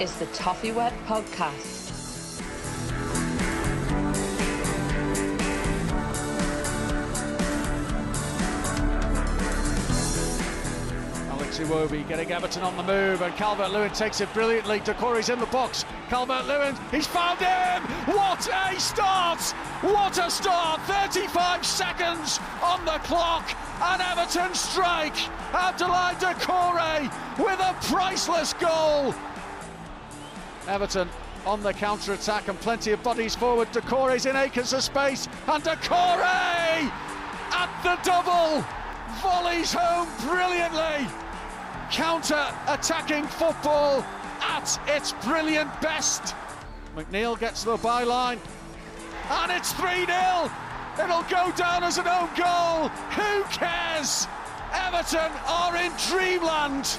Is the Toffee Web Podcast. Alex Iwobi getting Everton on the move, and Calvert Lewin takes it brilliantly. Doucouré's in the box. Calvert Lewin, he's found him! What a start! What a start! 35 seconds on the clock, and Everton strike. Abdoulaye Doucouré with a priceless goal. Everton on the counter attack and plenty of bodies forward. Doucouré's in acres of space, and Doucouré at the double volleys home brilliantly. Counter attacking football at its brilliant best. McNeil gets the byline, and it's 3 0. It'll go down as an own goal. Who cares? Everton are in dreamland.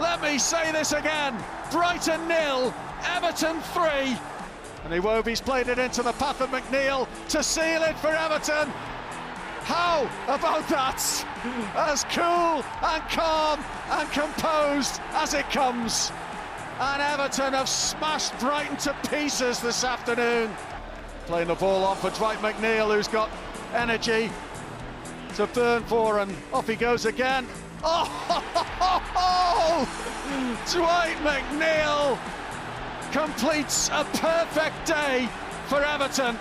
Let me say this again Brighton nil, Everton 3. And Iwobi's played it into the path of McNeil to seal it for Everton. How about that? As cool and calm and composed as it comes. And Everton have smashed Brighton to pieces this afternoon. Playing the ball off for Dwight McNeil, who's got energy to burn for, and off he goes again. Oh, Dwight McNeil completes a perfect day for Everton.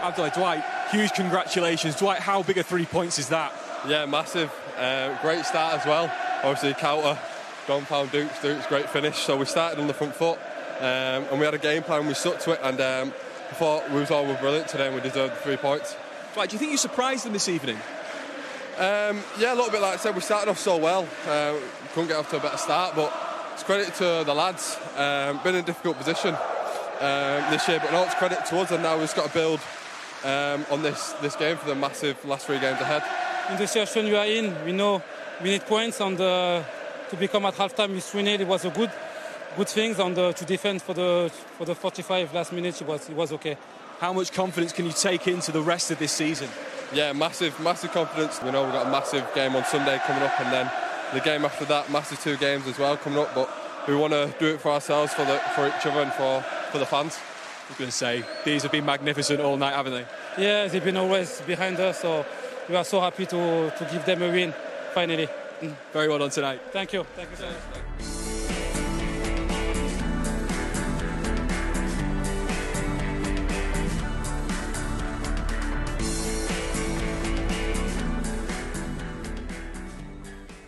Abdoulaye Dwight, huge congratulations. Dwight, how big a three points is that? Yeah, massive. Uh, great start as well. Obviously, counter, gone pound Dukes, Dukes, great finish. So we started on the front foot um, and we had a game plan, we stuck to it, and um, I thought we was all were brilliant today and we deserved the three points. Dwight, do you think you surprised them this evening? Um, yeah, a little bit like I said, we started off so well. Uh, couldn't get off to a better start, but it's credit to the lads. Um, been in a difficult position um, this year, but no, it's credit to us, and now we've just got to build um, on this, this game for the massive last three games ahead. in the situation you are in, we know we need points and uh, to become at halftime with 3 0 it was a good good thing and uh, to defend for the for the 45 last minutes it was it was okay. How much confidence can you take into the rest of this season? Yeah, massive, massive confidence. We know we've got a massive game on Sunday coming up, and then the game after that, massive two games as well coming up. But we want to do it for ourselves, for the for each other, and for for the fans. I was going to say these have been magnificent all night, haven't they? Yeah, they've been always behind us, so we are so happy to, to give them a win finally. Very well done tonight. Thank you. Thank you so much.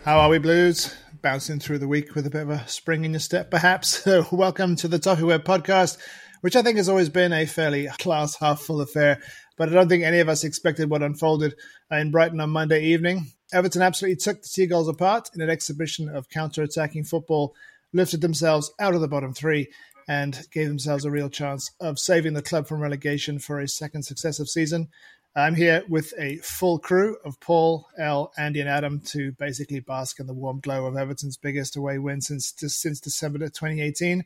How are we, Blues? bouncing through the week with a bit of a spring in your step, perhaps. So, welcome to the Toffee Web podcast, which I think has always been a fairly class half full affair. But I don't think any of us expected what unfolded uh, in Brighton on Monday evening. Everton absolutely took the Seagulls apart in an exhibition of counter attacking football, lifted themselves out of the bottom three, and gave themselves a real chance of saving the club from relegation for a second successive season. I'm here with a full crew of Paul, El, Andy, and Adam to basically bask in the warm glow of Everton's biggest away win since since December 2018.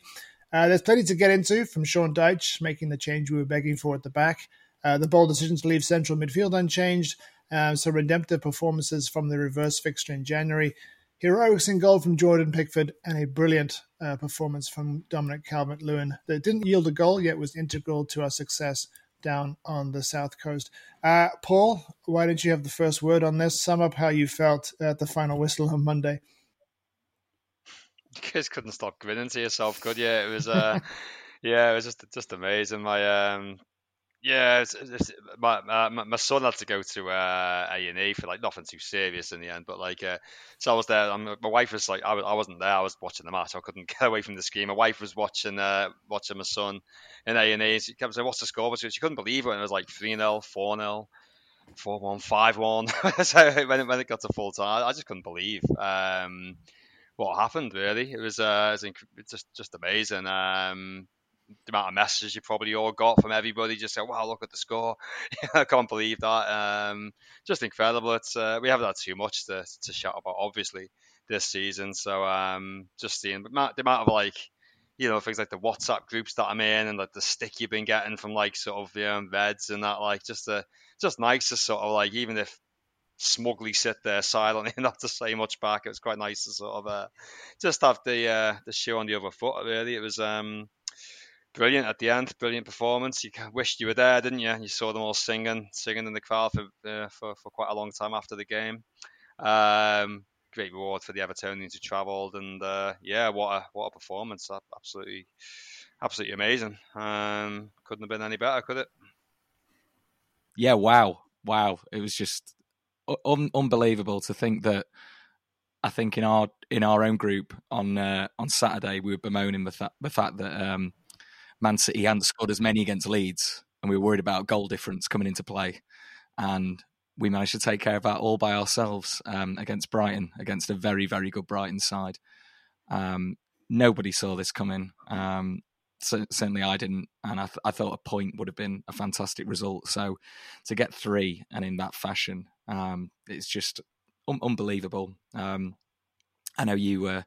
Uh, there's plenty to get into from Sean Dyche making the change we were begging for at the back, uh, the bold decision to leave central midfield unchanged, uh, some redemptive performances from the reverse fixture in January, heroics in goal from Jordan Pickford, and a brilliant uh, performance from Dominic Calvert Lewin that didn't yield a goal yet was integral to our success down on the south coast. Uh, Paul, why don't you have the first word on this? Sum up how you felt at the final whistle on Monday. You guys couldn't stop grinning to yourself, could you? It was, uh, yeah, it was just just amazing. My um, yeah, it's, it's, my, my son had to go to uh, A and E for like nothing too serious in the end, but like uh, so I was there. My wife was like, I, was, I wasn't there. I was watching the match. I couldn't get away from the screen. My wife was watching uh, watching my son in A and E. She kept saying, "What's the score?" She couldn't believe it. And it was like three 0 four 0 four one, five one. so when it, when it got to full time, I just couldn't believe um, what happened. Really, it was uh, it was just just amazing. Um, the amount of messages you probably all got from everybody just saying, "Wow, look at the score! I can't believe that." Um, just incredible. It's uh, we haven't had too much to to shout about, obviously, this season. So um, just seeing the amount, the of like, you know, things like the WhatsApp groups that I'm in and like the stick you've been getting from like sort of you know, Reds and that, like just uh, just nice to sort of like even if smugly sit there silently not to say much back. It was quite nice to sort of uh, just have the uh, the shoe on the other foot. Really, it was um, brilliant at the end. Brilliant performance. You wished you were there, didn't you? You saw them all singing, singing in the crowd for uh, for, for quite a long time after the game. Um, great reward for the Evertonians who travelled, and uh, yeah, what a what a performance! Absolutely, absolutely amazing. Um, couldn't have been any better, could it? Yeah, wow, wow! It was just un- unbelievable to think that. I think in our in our own group on uh, on Saturday we were bemoaning the, fa- the fact that um, Man City hadn't scored as many against Leeds, and we were worried about goal difference coming into play. And we managed to take care of that all by ourselves um, against Brighton, against a very, very good Brighton side. Um, nobody saw this coming. Um, so, certainly I didn't, and I, th- I, thought a point would have been a fantastic result. So to get three and in that fashion, um, it's just un- unbelievable. Um, I know you uh,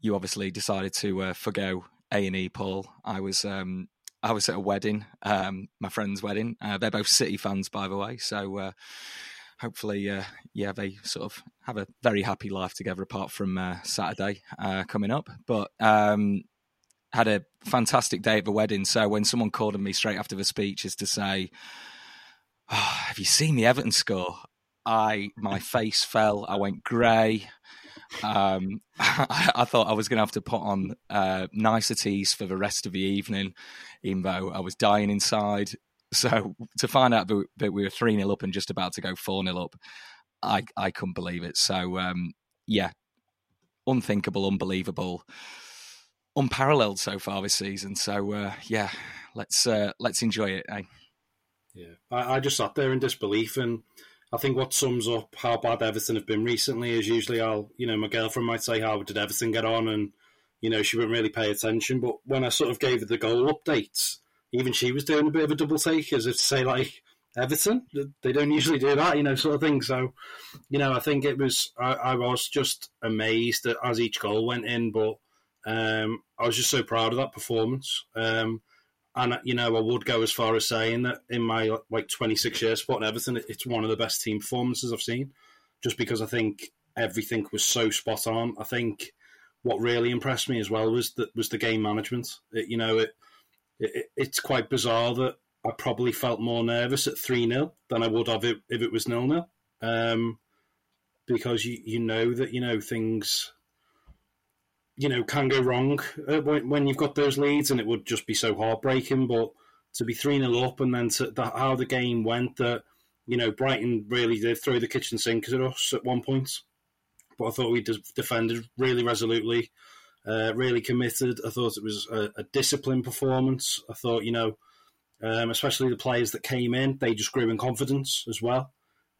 you obviously decided to uh, forgo a and E, Paul. I was um, I was at a wedding, um, my friend's wedding. Uh, they're both City fans, by the way. So uh, hopefully, uh, yeah, they sort of have a very happy life together. Apart from uh, Saturday uh, coming up, but um, had a fantastic day at the wedding. So when someone called on me straight after the speech, is to say, oh, "Have you seen the Everton score?" I my face fell. I went grey. Um, I, I, thought I was going to have to put on uh, niceties for the rest of the evening, even though I was dying inside. So to find out that we were 3 0 up and just about to go 4 0 up, I, I couldn't believe it. So, um, yeah, unthinkable, unbelievable, unparalleled so far this season. So, uh, yeah, let's uh, let's enjoy it. Eh? Yeah, I, I just sat there in disbelief and I think what sums up how bad Everton have been recently is usually I'll, you know, my girlfriend might say, How did Everton get on? And, you know, she wouldn't really pay attention. But when I sort of gave her the goal updates, even she was doing a bit of a double take as if to say, like, Everton, they don't usually do that, you know, sort of thing. So, you know, I think it was, I, I was just amazed as each goal went in, but um, I was just so proud of that performance. Um, and you know, I would go as far as saying that in my like 26 years spotting everything, it's one of the best team performances I've seen. Just because I think everything was so spot on. I think what really impressed me as well was that was the game management. It, you know, it, it, it's quite bizarre that I probably felt more nervous at three 0 than I would have if, if it was nil nil, um, because you you know that you know things you know, can go wrong uh, when, when, you've got those leads, and it would just be so heartbreaking. But to be 3 0 up and then to the, how the game went, that, you know, Brighton really did throw the kitchen sink at us at one point. but I thought we defended really resolutely, uh, really committed. I thought it was a, a disciplined performance. I thought, you know, um, especially the players that came in, they just grew in confidence as well.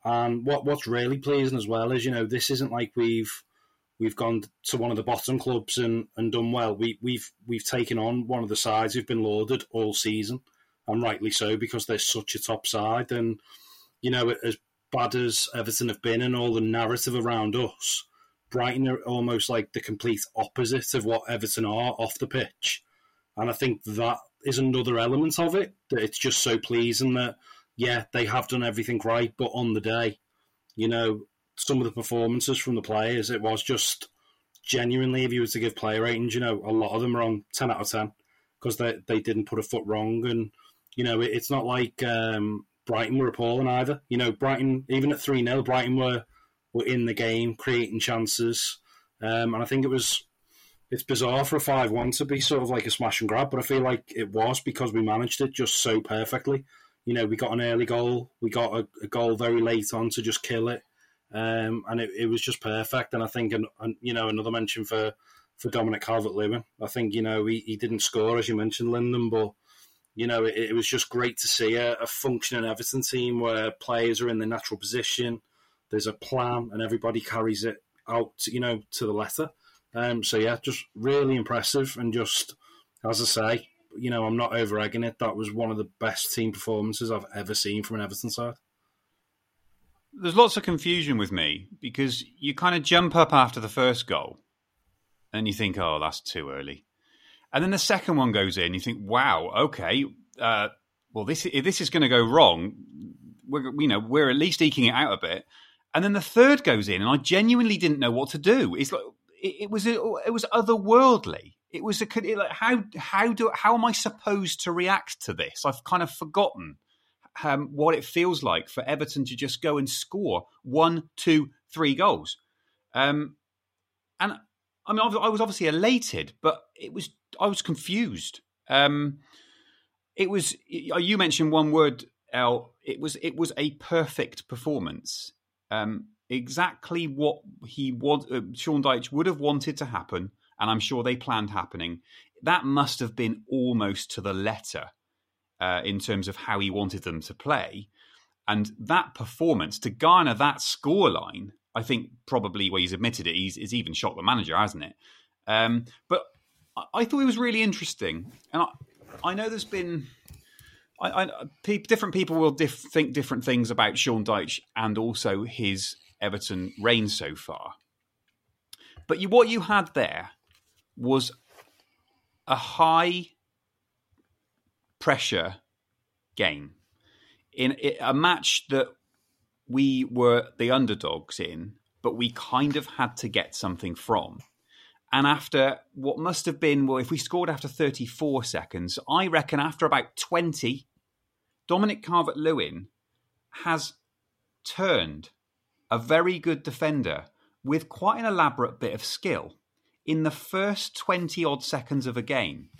And what what's really pleasing as well is, you know, this isn't like we've we've gone to one of the bottom clubs and, and done well. We we've we've taken on one of the sides who've been lauded all season, and rightly so because they're such a top side. And you know, as bad as Everton have been and all the narrative around us, Brighton are almost like the complete opposite of what Everton are off the pitch. And I think that is another element of it that it's just so pleasing that yeah they have done everything right, but on the day, you know, some of the performances from the players, it was just genuinely if you were to give player ratings, you know, a lot of them are on ten out of ten because they they didn't put a foot wrong, and you know, it, it's not like um, Brighton were appalling either. You know, Brighton even at three 0 Brighton were were in the game, creating chances, um, and I think it was it's bizarre for a 5 1 to be sort of like a smash and grab, but I feel like it was because we managed it just so perfectly. You know, we got an early goal, we got a, a goal very late on to just kill it, um, and it, it, was just perfect. And I think, an, an, you know, another mention for, for Dominic Calvert Lewin. I think, you know, he, he didn't score, as you mentioned, Lyndon, but, you know, it, it was just great to see a, a functioning Everton team where players are in the natural position, there's a plan, and everybody carries it out, you know, to the letter. Um, so yeah, just really impressive, and just as I say, you know, I'm not over egging it. That was one of the best team performances I've ever seen from an Everton side. There's lots of confusion with me because you kind of jump up after the first goal, and you think, "Oh, that's too early," and then the second one goes in. You think, "Wow, okay, uh, well, this this is going to go wrong, we're you know we're at least eking it out a bit." And then the third goes in, and I genuinely didn't know what to do. It's like it, it was it was otherworldly. It was a like how how do how am I supposed to react to this? I've kind of forgotten um, what it feels like for Everton to just go and score one, two, three goals. Um, and I mean, I was obviously elated, but it was I was confused. Um, it was you mentioned one word. It was it was a perfect performance. Um, exactly what he was, uh, Sean Dyche would have wanted to happen, and I'm sure they planned happening. That must have been almost to the letter uh, in terms of how he wanted them to play. And that performance to garner that scoreline, I think probably where he's admitted it, he's, he's even shocked the manager, hasn't it? Um, but I, I, thought it was really interesting, and I, I know there's been. I, I, different people will think different things about Sean Dyche and also his Everton reign so far. But you, what you had there was a high pressure game in a match that we were the underdogs in, but we kind of had to get something from. And after what must have been, well, if we scored after 34 seconds, I reckon after about 20, Dominic Calvert Lewin has turned a very good defender with quite an elaborate bit of skill in the first 20 odd seconds of a game.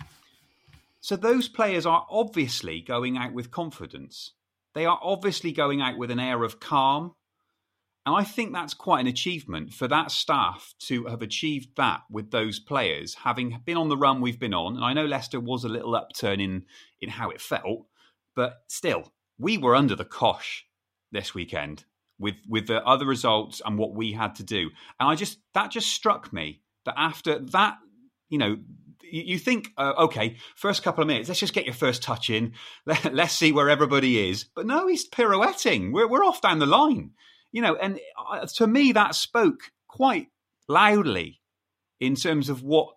So those players are obviously going out with confidence. They are obviously going out with an air of calm. And I think that's quite an achievement for that staff to have achieved that with those players, having been on the run we've been on. And I know Leicester was a little upturn in, in how it felt, but still, we were under the cosh this weekend with with the other results and what we had to do. And I just that just struck me that after that, you know, you, think, uh, okay, first couple of minutes, let's just get your first touch in. Let, us see where everybody is. But no, he's pirouetting. We're we're off down the line, you know. And uh, to me, that spoke quite loudly in terms of what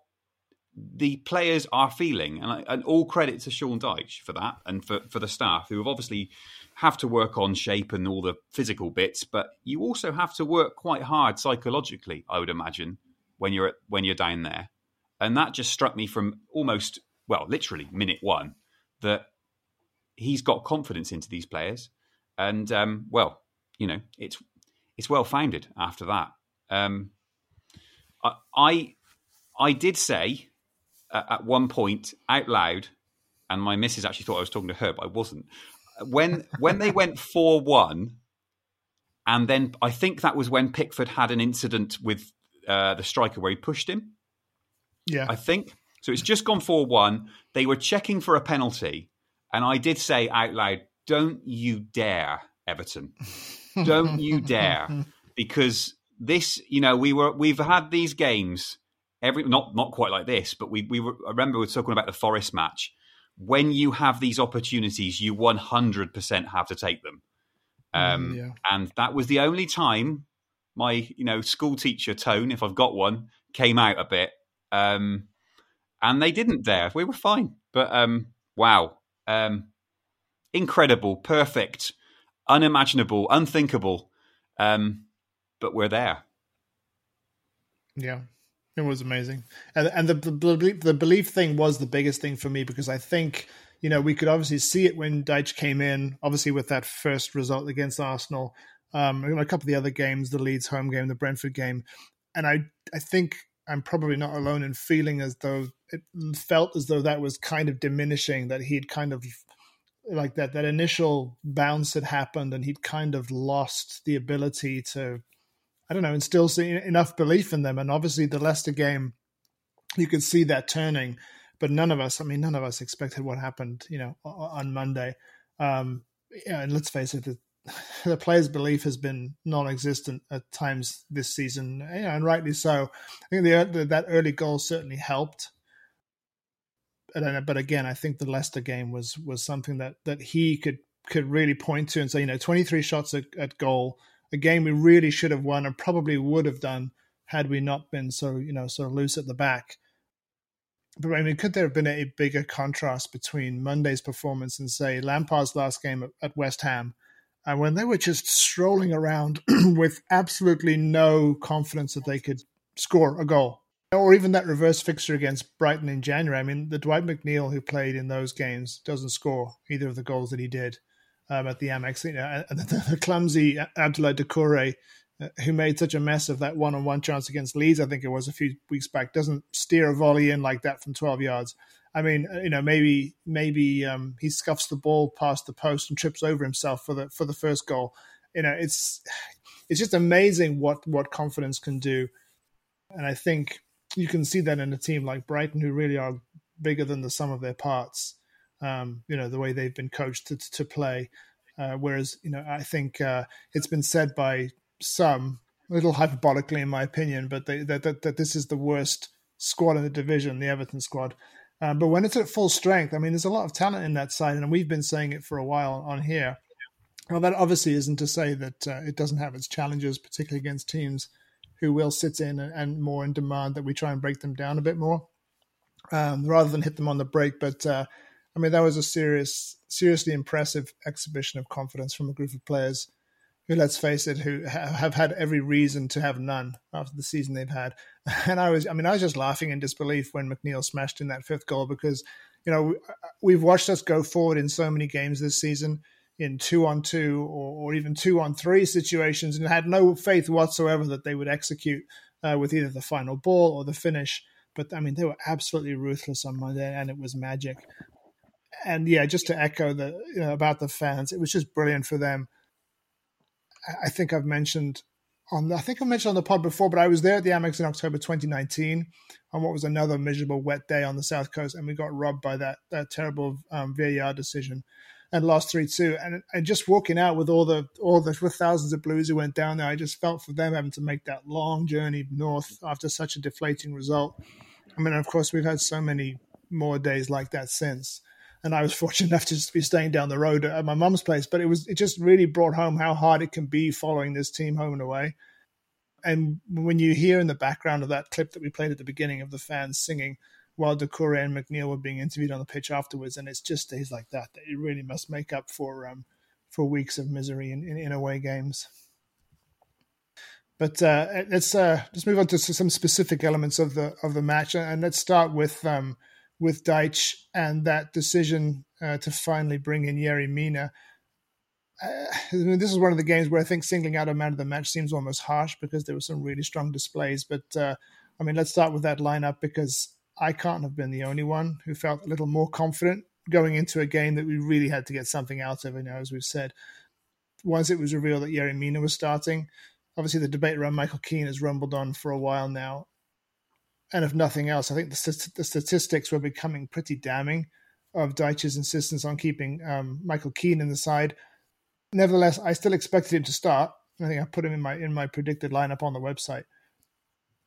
the players are feeling, and, and, all credit to Sean Dyche for that, and for, for the staff who have obviously have to work on shape and all the physical bits, but you also have to work quite hard psychologically, I would imagine, when you're when you're down there. And that just struck me from almost well, literally minute one, that he's got confidence into these players, and um, well, you know, it's it's well founded after that. Um, I, I I did say uh, at one point out loud, and my missus actually thought I was talking to her, but I wasn't when when they went four one, And then I think that was when Pickford had an incident with uh, the striker where he pushed him. Yeah. I think. So it's just gone 4 1. They were checking for a penalty. And I did say out loud, don't you dare, Everton. Don't you dare. Because this, you know, we were we've had these games every not not quite like this, but we we were I remember we were talking about the Forest match. When you have these opportunities, you one hundred percent have to take them. Um, Mm, yeah. And that was the only time my you know school teacher tone, if I've got one, came out a bit. Um, and they didn't dare. We were fine. But um, wow, um, incredible, perfect, unimaginable, unthinkable. Um, but we're there. Yeah, it was amazing, and and the the belief, the belief thing was the biggest thing for me because I think you know we could obviously see it when Dyche came in, obviously with that first result against Arsenal, um, a couple of the other games, the Leeds home game, the Brentford game, and I I think I'm probably not alone in feeling as though it felt as though that was kind of diminishing, that he'd kind of like that that initial bounce had happened and he'd kind of lost the ability to I don't know, instill enough belief in them. And obviously, the Leicester game, you could see that turning. But none of us, I mean, none of us expected what happened, you know, on Monday. Um, yeah, and let's face it, the, players' belief has been non-existent at times this season, and rightly so. I think the, the, that early goal certainly helped. But, uh, but again, I think the Leicester game was was something that that he could could really point to and say, you know, 23 shots at, at goal a game we really should have won and probably would have done had we not been so you know so loose at the back. But I mean, could there have been a bigger contrast between Monday's performance and say Lampard's last game at West Ham, and when they were just strolling around with absolutely no confidence that they could score a goal, or even that reverse fixture against Brighton in January? I mean, the Dwight McNeil who played in those games doesn't score either of the goals that he did um, at the Amex. You know, and the, the clumsy Abdoulaye Doucouré, uh, who made such a mess of that one-on-one chance against Leeds, I think it was a few weeks back, doesn't steer a volley in like that from 12 yards. I mean, you know, maybe maybe um, he scuffs the ball past the post and trips over himself for the for the first goal. You know, it's it's just amazing what what confidence can do, and I think you can see that in a team like Brighton, who really are bigger than the sum of their parts um, you know, the way they've been coached to, to play. Uh, whereas, you know, I think uh, it's been said by some, a little hyperbolically in my opinion, but they, that, that, that this is the worst squad in the division, the Everton squad. Um, but when it's at full strength, I mean, there's a lot of talent in that side, and we've been saying it for a while on here. Well, that obviously isn't to say that uh, it doesn't have its challenges, particularly against teams who will sit in and, and, more in demand that we try and break them down a bit more um, rather than hit them on the break. But uh, I mean, that was a serious, seriously impressive exhibition of confidence from a group of players who, let's face it, who have had every reason to have none after the season they've had. And I was, I mean, I was just laughing in disbelief when McNeil smashed in that fifth goal because, you know, we've watched us go forward in so many games this season in two on two or, or even two on three situations and had no faith whatsoever that they would execute uh, with either the final ball or the finish. But I mean, they were absolutely ruthless on Monday, and it was magic and yeah, just to echo the you know, about the fans, it was just brilliant for them. I think I've mentioned on the, I think I mentioned on the pod before, but I was there at the Amex in October 2019 on what was another miserable wet day on the south coast, and we got robbed by that that terrible um, VAR decision and lost three two. And and just walking out with all the all the with thousands of blues who went down there, I just felt for them having to make that long journey north after such a deflating result. I mean, of course, we've had so many more days like that since and I was fortunate enough to just be staying down the road at my mum's place. But it was it just really brought home how hard it can be following this team home and away. And when you hear in the background of that clip that we played at the beginning of the fans singing while Doucouré and McNeil were being interviewed on the pitch afterwards, and it's just days like that that it really must make up for um, for weeks of misery in, in, in away games. But uh, let's uh, let's move on to some specific elements of the of the match, and let's start with um, with Dyche and that decision uh, to finally bring in Yerry Mina. Uh, I mean, this is one of the games where I think singling out a man of the match seems almost harsh because there were some really strong displays. But uh, I mean, let's start with that lineup because I can't have been the only one who felt a little more confident going into a game that we really had to get something out of. You know, as we've said, once it was revealed that Yerry Mina was starting, obviously the debate around Michael Keane has rumbled on for a while now. And if nothing else, I think the, the statistics were becoming pretty damning of Dyche's insistence on keeping um, Michael Keane in the side. Nevertheless, I still expected him to start. I think I put him in my in my predicted lineup on the website.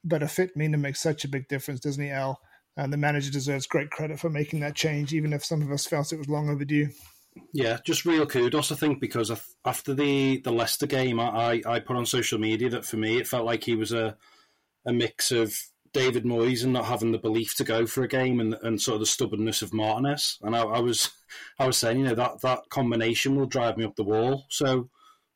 But a fit Mina makes such a big difference, doesn't he, Al? And the manager deserves great credit for making that change, even if some of us felt it was long overdue. Yeah, just real kudos, I think, because after the, the Leicester game, I, I put on social media that for me it felt like he was a a mix of David Moyes and not having the belief to go for a game and, and sort of the stubbornness of Martinez. And I, I was I was saying, you know, that, that combination will drive me up the wall. So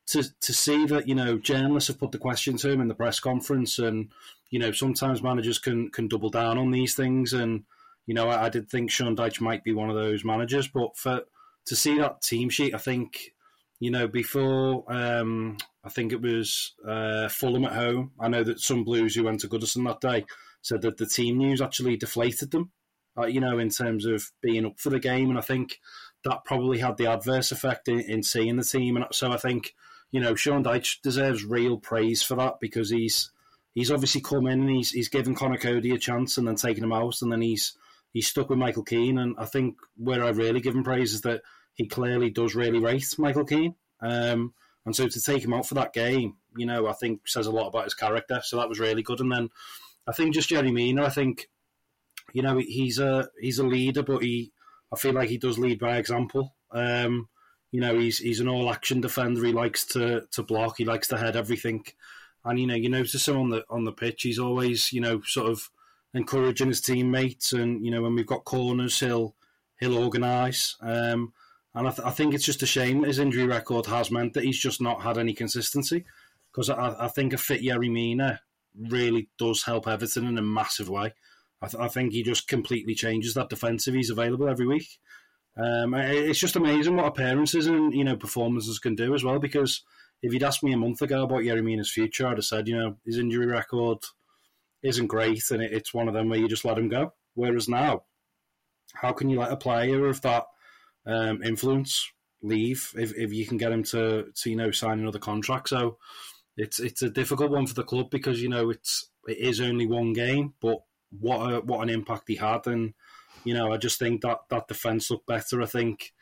to to see that, you know, journalists have put the question to him in the press conference and, you know, sometimes managers can can double down on these things and you know, I, I did think Sean Dyche might be one of those managers, but for to see that team sheet, I think, you know, before um, I think it was uh, Fulham at home. I know that some Blues who went to Goodison that day said that the team news actually deflated them. Uh, you know, in terms of being up for the game, and I think that probably had the adverse effect in, in seeing the team. And so I think, you know, Sean Dyche deserves real praise for that because he's he's obviously come in and he's he's given Conor Coady a chance and then taken him out, and then he's he's stuck with Michael Keane. And I think where I really give him praise is that he clearly does really rate Michael Keane. Um, and so to take him out for that game, you know, I think says a lot about his character. So that was really good. And then I think just Yerry Mina, I think, you know, he's a he's a leader, but he I feel like he does lead by example. Um, you know, he's he's an all action defender. He likes to to block. He likes to head everything. And you know, you notice him on the on the pitch. He's always you know sort of encouraging his teammates. And you know, when we've got corners, he'll he'll organise. Um, and I, th- I, think it's just a shame his injury record has meant that he's just not had any consistency. Because I, I, think a fit Yerry Mina really does help Everton in a massive way. I, th- I think he just completely changes that defensive. He's available every week. Um, it's just amazing what appearances and you know performances can do as well. Because if you'd asked me a month ago about Yerry Mina's future, I'd have said, you know, his injury record isn't great, and it's one of them where you just let him go. Whereas now, how can you let a player of that um, influence leave if, if you can get him to, to you know sign another contract. So it's it's a difficult one for the club because you know it's it is only one game, but what a, what an impact he had, and you know I just think that that defense looked better. I think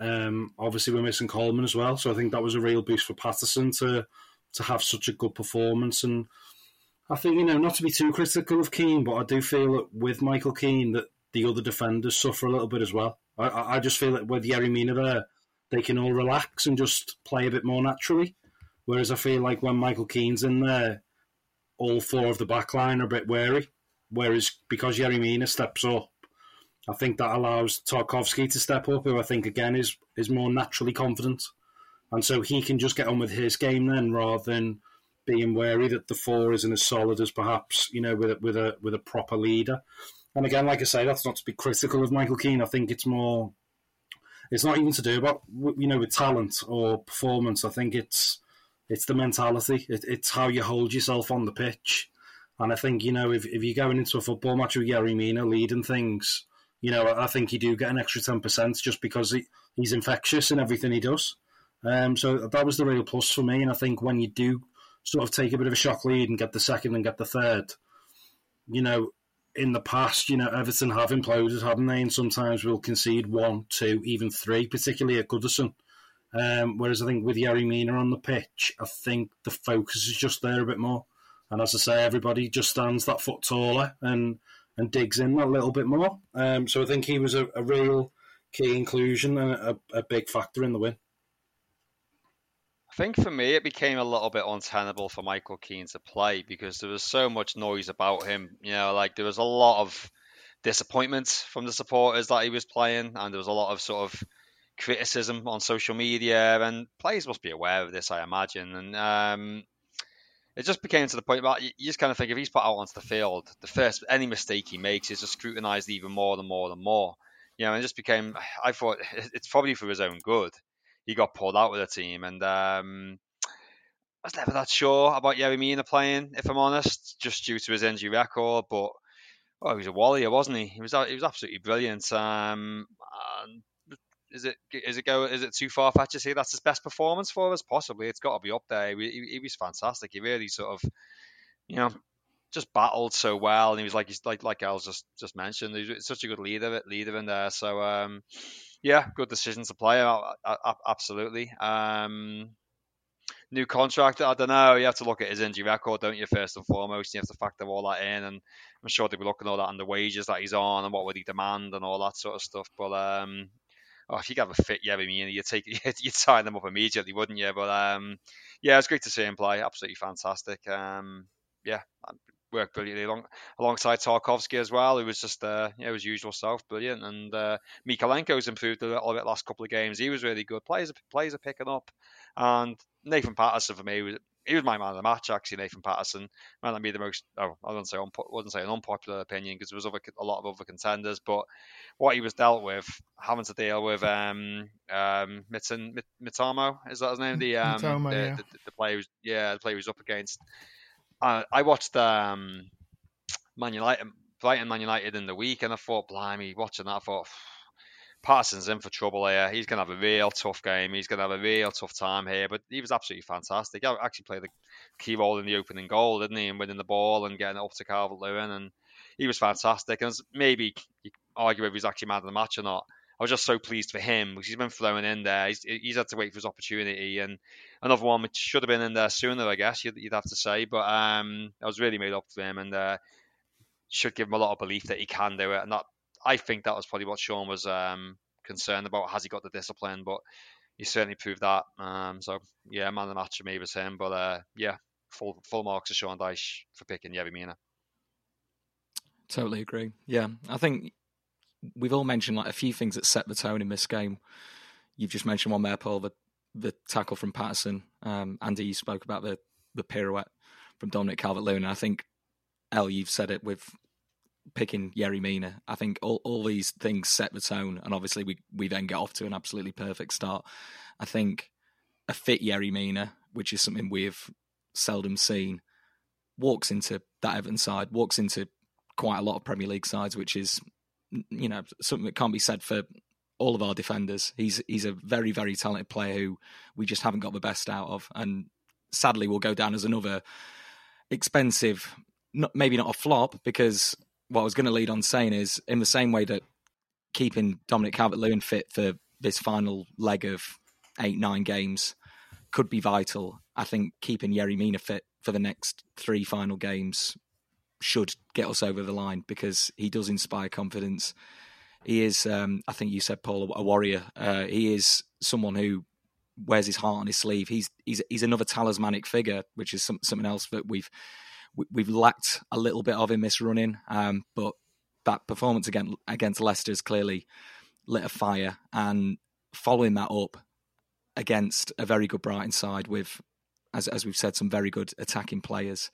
um, obviously we're missing Coleman as well, so I think that was a real boost for Patterson to to have such a good performance and. I think you know not to be too critical of Keane, but I do feel that with Michael Keane that the other defenders suffer a little bit as well. I, I just feel that with Yerry Mina there, they can all relax and just play a bit more naturally. Whereas I feel like when Michael Keane's in there, all four of the back line are a bit wary. Whereas because Yerry Mina steps up, I think that allows Tarkowski to step up, who I think again is is more naturally confident, and so he can just get on with his game then, rather than being wary that the four isn't as solid as perhaps you know with a, with a with a proper leader. And again, like I say, that's not to be critical of Michael Keane. I think it's more, it's not even to do about you know with talent or performance. I think it's it's the mentality. It, it's how you hold yourself on the pitch. And I think you know if, if you're going into a football match with Yerry Mina leading things, you know I think you do get an extra ten percent just because he, he's infectious in everything he does. Um, so that was the real plus for me. And I think when you do sort of take a bit of a shock lead and get the second and get the third, you know, in the past, you know, Everton have imploded, haven't they? And sometimes we'll concede one, two, even three, particularly at Goodison. Um, whereas I think with Yerry Mina on the pitch, I think the focus is just there a bit more. And as I say, everybody just stands that foot taller and and digs in a little bit more. Um, so I think he was a, a real key inclusion and a, a big factor in the win. I think for me, it became a little bit untenable for Michael Keane to play because there was so much noise about him. You know, like there was a lot of disappointment from the supporters that he was playing, and there was a lot of sort of criticism on social media, and players must be aware of this, I imagine. And um, it just became to the point where you just kind of think if he's put out onto the field, the first any mistake he makes is just scrutinised even more and more and more. You know, and it just became. I thought it's probably for his own good he got pulled out with the team, and um, I was never that sure about Yerry Mina playing, if I'm honest, just due to his injury record. But oh, he was a warrior, wasn't he? He was he was absolutely brilliant. Um, is it is it go is it too far fetched to say that's his best performance for us? Possibly, it's got to be up there. He, he, he was fantastic. He really sort of, you know, just battled so well, and he was like he's like like Al's just just mentioned. He's such a good leader leader in there. So um, yeah, good decision to play. Absolutely. Um, new contract. I don't know. You have to look at his injury record, don't you? First and foremost, you have to factor all that in, and I'm sure they'll be looking at all that and the wages that he's on and what would he demand and all that sort of stuff. But um, oh, if you have a fit Yerry Mina, you'd take you'd sign them up immediately, wouldn't you? But um, yeah, it's great to see him play. Absolutely fantastic. Um, yeah, worked brilliantly along, alongside Tarkowski as well, who was just uh, yeah, his usual self, brilliant. And uh, Mykolenko's improved a little bit last couple of games. He was really good. Players players are picking up, and Nathan Patterson for me was he was my man of the match actually. Nathan Patterson might not be the most. Oh, I wouldn't say wouldn't say an unpopular opinion because there was other, a lot of other contenders, but what he was dealt with, having to deal with um um Mitten Mitamo is that his name? The um Mitoma, the, yeah. the, the, the player, was, yeah, the player he was up against uh, I watched um, Man United, Brighton Man United in the week, and I thought, blimey, watching that, I thought, Patterson's in for trouble here. He's going to have a real tough game. He's going to have a real tough time here. But he was absolutely fantastic. He actually played a key role in the opening goal, didn't he? And winning the ball and getting it up to Calvert Lewin. And he was fantastic. And maybe you argue if he's actually man of the match or not. I was just so pleased for him because he's been thrown in there. He's, he's had to wait for his opportunity, and another one which should have been in there sooner, I guess you'd, you'd have to say. But um, I was really made up for him, and uh, should give him a lot of belief that he can do it. And that I think that was probably what Sean was um, concerned about. Has he got the discipline? But he certainly proved that. Um, so yeah, man of the match for me was him. But uh, yeah, full full marks to Sean Dyche for picking Yerry Mina. Totally agree. Yeah, I think we've all mentioned like a few things that set the tone in this game. You've just mentioned one there, Paul, the the tackle from Patterson. Um, Andy, you spoke about the the pirouette from Dominic Calvert-Lewin. And i think, El, you've said it with picking Yerry Mina. I think all, all these things set the tone, and obviously we we then get off to an absolutely perfect start. I think a fit Yerry Mina, which is something we've seldom seen, walks into that Everton side, walks into quite a lot of Premier League sides, which is you know something that can't be said for all of our defenders. He's he's a very very talented player who we just haven't got the best out of, and sadly will go down as another expensive, not, maybe not a flop because what I was going to lead on saying is in the same way that keeping Dominic Calvert-Lewin fit for this final leg of eight nine games could be vital. I think keeping Yerry Mina fit for the next three final games should get us over the line because he does inspire confidence. He is, um, I think you said, Paul, a warrior. Uh, he is someone who wears his heart on his sleeve. He's he's he's another talismanic figure, which is some, something else that we've we've lacked a little bit of in this running. Um, but that performance against against Leicester has clearly lit a fire, and following that up against a very good Brighton side with, as as we've said, some very good attacking players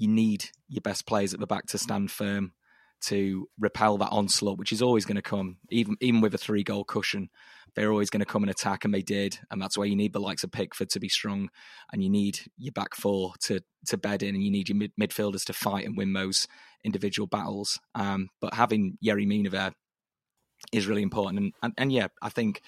you need your best players at the back to stand firm to repel that onslaught, which is always going to come, even even with a three goal cushion. They're always going to come and attack, and they did, and that's why you need the likes of Pickford to be strong, and you need your back four to to bed in, and you need your mid- midfielders to fight and win those individual battles. Um, but having Yerry Mina there is really important, and, and and yeah, I think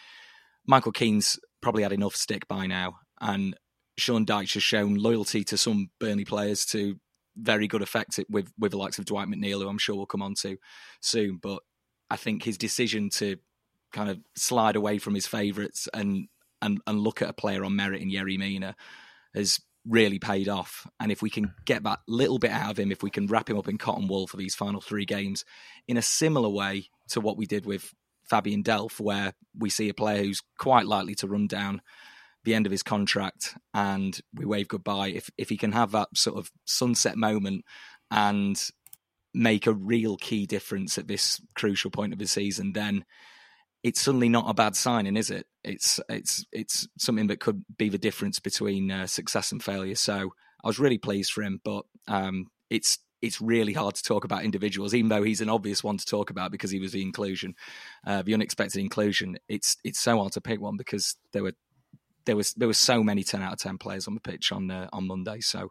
Michael Keane's probably had enough stick by now, and Sean Dyche has shown loyalty to some Burnley players to very good effect with with the likes of Dwight McNeil, who I'm sure we'll come on to soon. But I think his decision to kind of slide away from his favourites and and and look at a player on merit in Yerry Mina has really paid off. And if we can get that little bit out of him, if we can wrap him up in cotton wool for these final three games, in a similar way to what we did with Fabian Delph, where we see a player who's quite likely to run down the end of his contract and we wave goodbye, if if he can have that sort of sunset moment and make a real key difference at this crucial point of the season, then it's suddenly not a bad signing, is it? It's it's it's something that could be the difference between uh, success and failure. So I was really pleased for him, but um, it's it's really hard to talk about individuals, even though he's an obvious one to talk about because he was the inclusion, uh, the unexpected inclusion. It's it's so hard to pick one because there were there was there was so many ten out of ten players on the pitch on uh, on Monday. So,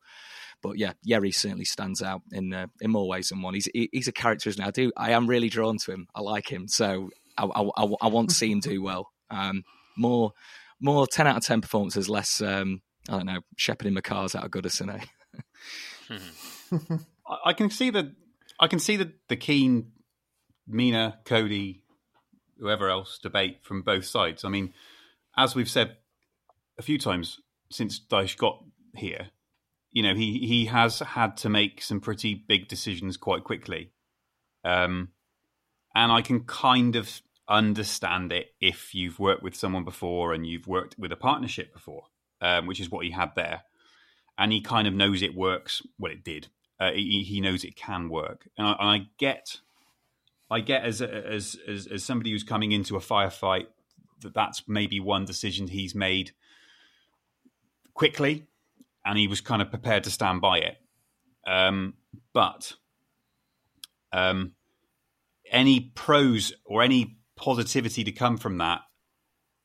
but yeah, Yerry certainly stands out in uh, in more ways than one. He's he, he's a character, isn't he? I do I am really drawn to him. I like him, so I, I, I, I want to see him do well. Um, more more ten out of ten performances, less um, I don't know shepherding my cars out of Goodison. Eh? I, I can see the I can see the the Keane Mina, Coady, whoever else debate from both sides. I mean, as we've said a few times since Dyche got here, you know, he he has had to make some pretty big decisions quite quickly. Um, and I can kind of understand it if you've worked with someone before and you've worked with a partnership before, um, which is what he had there, and he kind of knows it works. Well, it did. Uh, he, he, knows it can work, and I, and I get, I get as, as as as somebody who's coming into a firefight that that's maybe one decision he's made quickly, and he was kind of prepared to stand by it. Um, but um, any pros or any positivity to come from that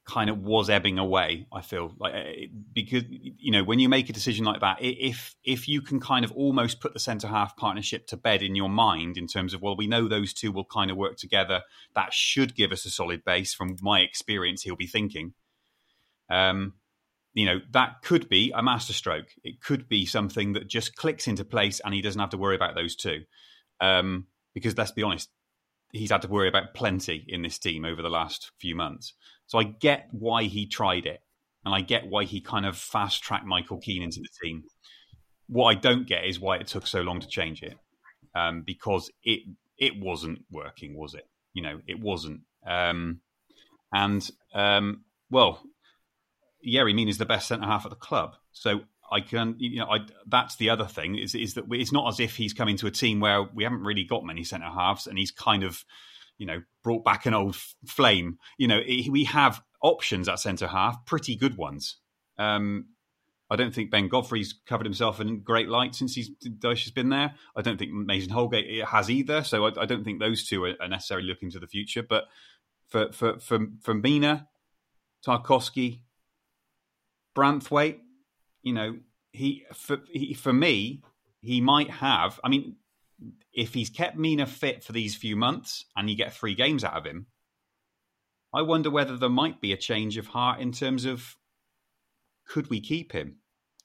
kind of was ebbing away. I feel like eh, because you know when you make a decision like that, if if you can kind of almost put the centre half partnership to bed in your mind in terms of well, we know those two will kind of work together. That should give us a solid base. From my experience, he'll be thinking. Um, you know that could be a masterstroke. It could be something that just clicks into place, and he doesn't have to worry about those two. Um, because let's be honest, he's had to worry about plenty in this team over the last few months. So I get why he tried it, and I get why he kind of fast tracked Michael Keane into the team. What I don't get is why it took so long to change it, um, because it it wasn't working, was it? You know, it wasn't. Um, and um, well, Yerry Mina is the best centre half at the club, so I can, you know, I, that's the other thing is is that it's not as if he's coming to a team where we haven't really got many centre halves, and he's kind of, you know, brought back an old flame. You know, we have options at centre half, pretty good ones. Um, I don't think Ben Godfrey's covered himself in great light since he's Dyche has been there. I don't think Mason Holgate has either. So I, I don't think those two are, necessarily looking to the future. But for for for, for Mina, Tarkowski, Branthwaite, you know, he for he, for me, he might have. I mean, if he's kept Mina fit for these few months and you get three games out of him, I wonder whether there might be a change of heart in terms of could we keep him?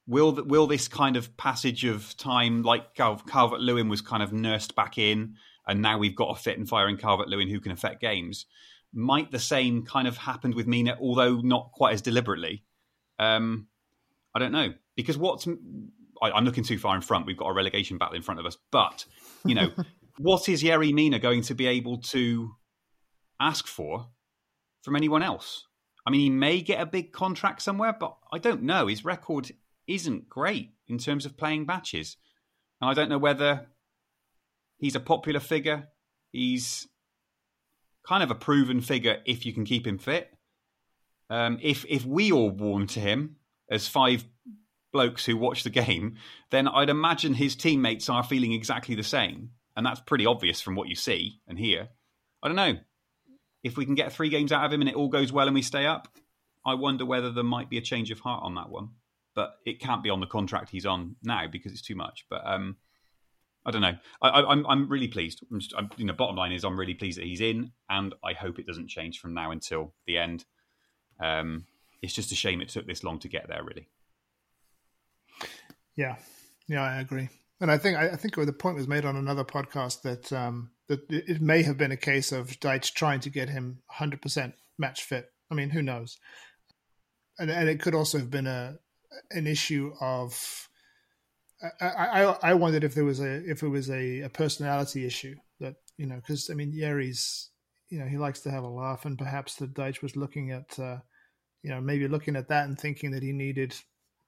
Will will this kind of passage of time, like Cal- Calvert Lewin was kind of nursed back in, and now we've got a fit and firing Calvert Lewin who can affect games? Might the same kind of happened with Mina, although not quite as deliberately? Um, I don't know because what's I, am looking too far in front. We've got a relegation battle in front of us, but you know, what is Yerry Mina going to be able to ask for from anyone else? I mean, he may get a big contract somewhere, but I don't know. His record isn't great in terms of playing matches, and I don't know whether he's a popular figure. He's kind of a proven figure if you can keep him fit. Um, if if we all warm to him as five blokes who watch the game, then I'd imagine his teammates are feeling exactly the same. And that's pretty obvious from what you see and hear. I don't know. If we can get three games out of him and it all goes well and we stay up, I wonder whether there might be a change of heart on that one. But it can't be on the contract he's on now because it's too much. But um, I don't know. I, am I'm, I'm really pleased. I'm just, I'm, you know, bottom line is I'm really pleased that he's in, and I hope it doesn't change from now until the end. Um, it's just a shame it took this long to get there, really. Yeah, yeah, I agree. And I think I think the point was made on another podcast that um, that it may have been a case of Dyche trying to get him 100% match fit. I mean, who knows? And and it could also have been a an issue of I, I, I wondered if there was a if it was a, a personality issue that you know because I mean Yerry's you know he likes to have a laugh and perhaps the Dyche was looking at uh, you know, maybe looking at that and thinking that he needed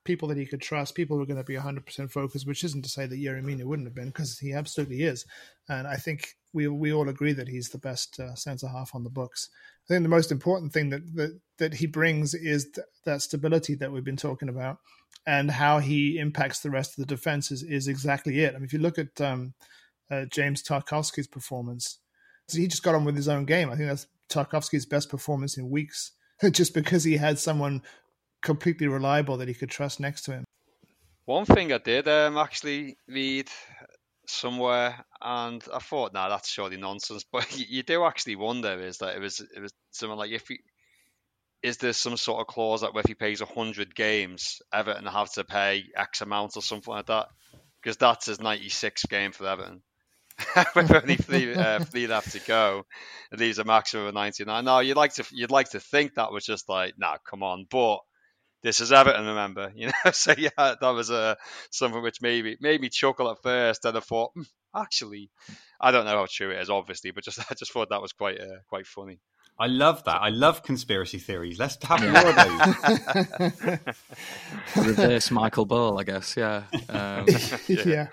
people that he could trust, people who are going to be 100% focused, which isn't to say that Yerry Mina wouldn't have been, because he absolutely is. And I think we we all agree that he's the best uh, centre half on the books. I think the most important thing that that, that he brings is th- that stability that we've been talking about, and how he impacts the rest of the defense is, is exactly it. I mean, if you look at um, uh, James Tarkowski's performance, he just got on with his own game. I think that's Tarkowski's best performance in weeks just because he had someone completely reliable that he could trust next to him. One thing I did um, actually read somewhere, and I thought, nah, that's surely nonsense. But you, do actually wonder is that it was it was someone like if he is there some sort of clause that if he plays 100 games, Everton have to pay X amount or something like that? Because that's his 96th game for Everton. With only three, uh, three left to go, and these a maximum of 99. No, you'd like to you'd like to think that was just like, nah, come on, but this is Everton, remember, you know. so yeah, that was uh, something which maybe made me chuckle at first, and I thought, hmm, actually, I don't know how true it is, obviously, but just I just thought that was quite uh, quite funny. I love that. I love conspiracy theories. Let's have more of those. Reverse Michael Ball, I guess. Yeah. Um, yeah. yeah.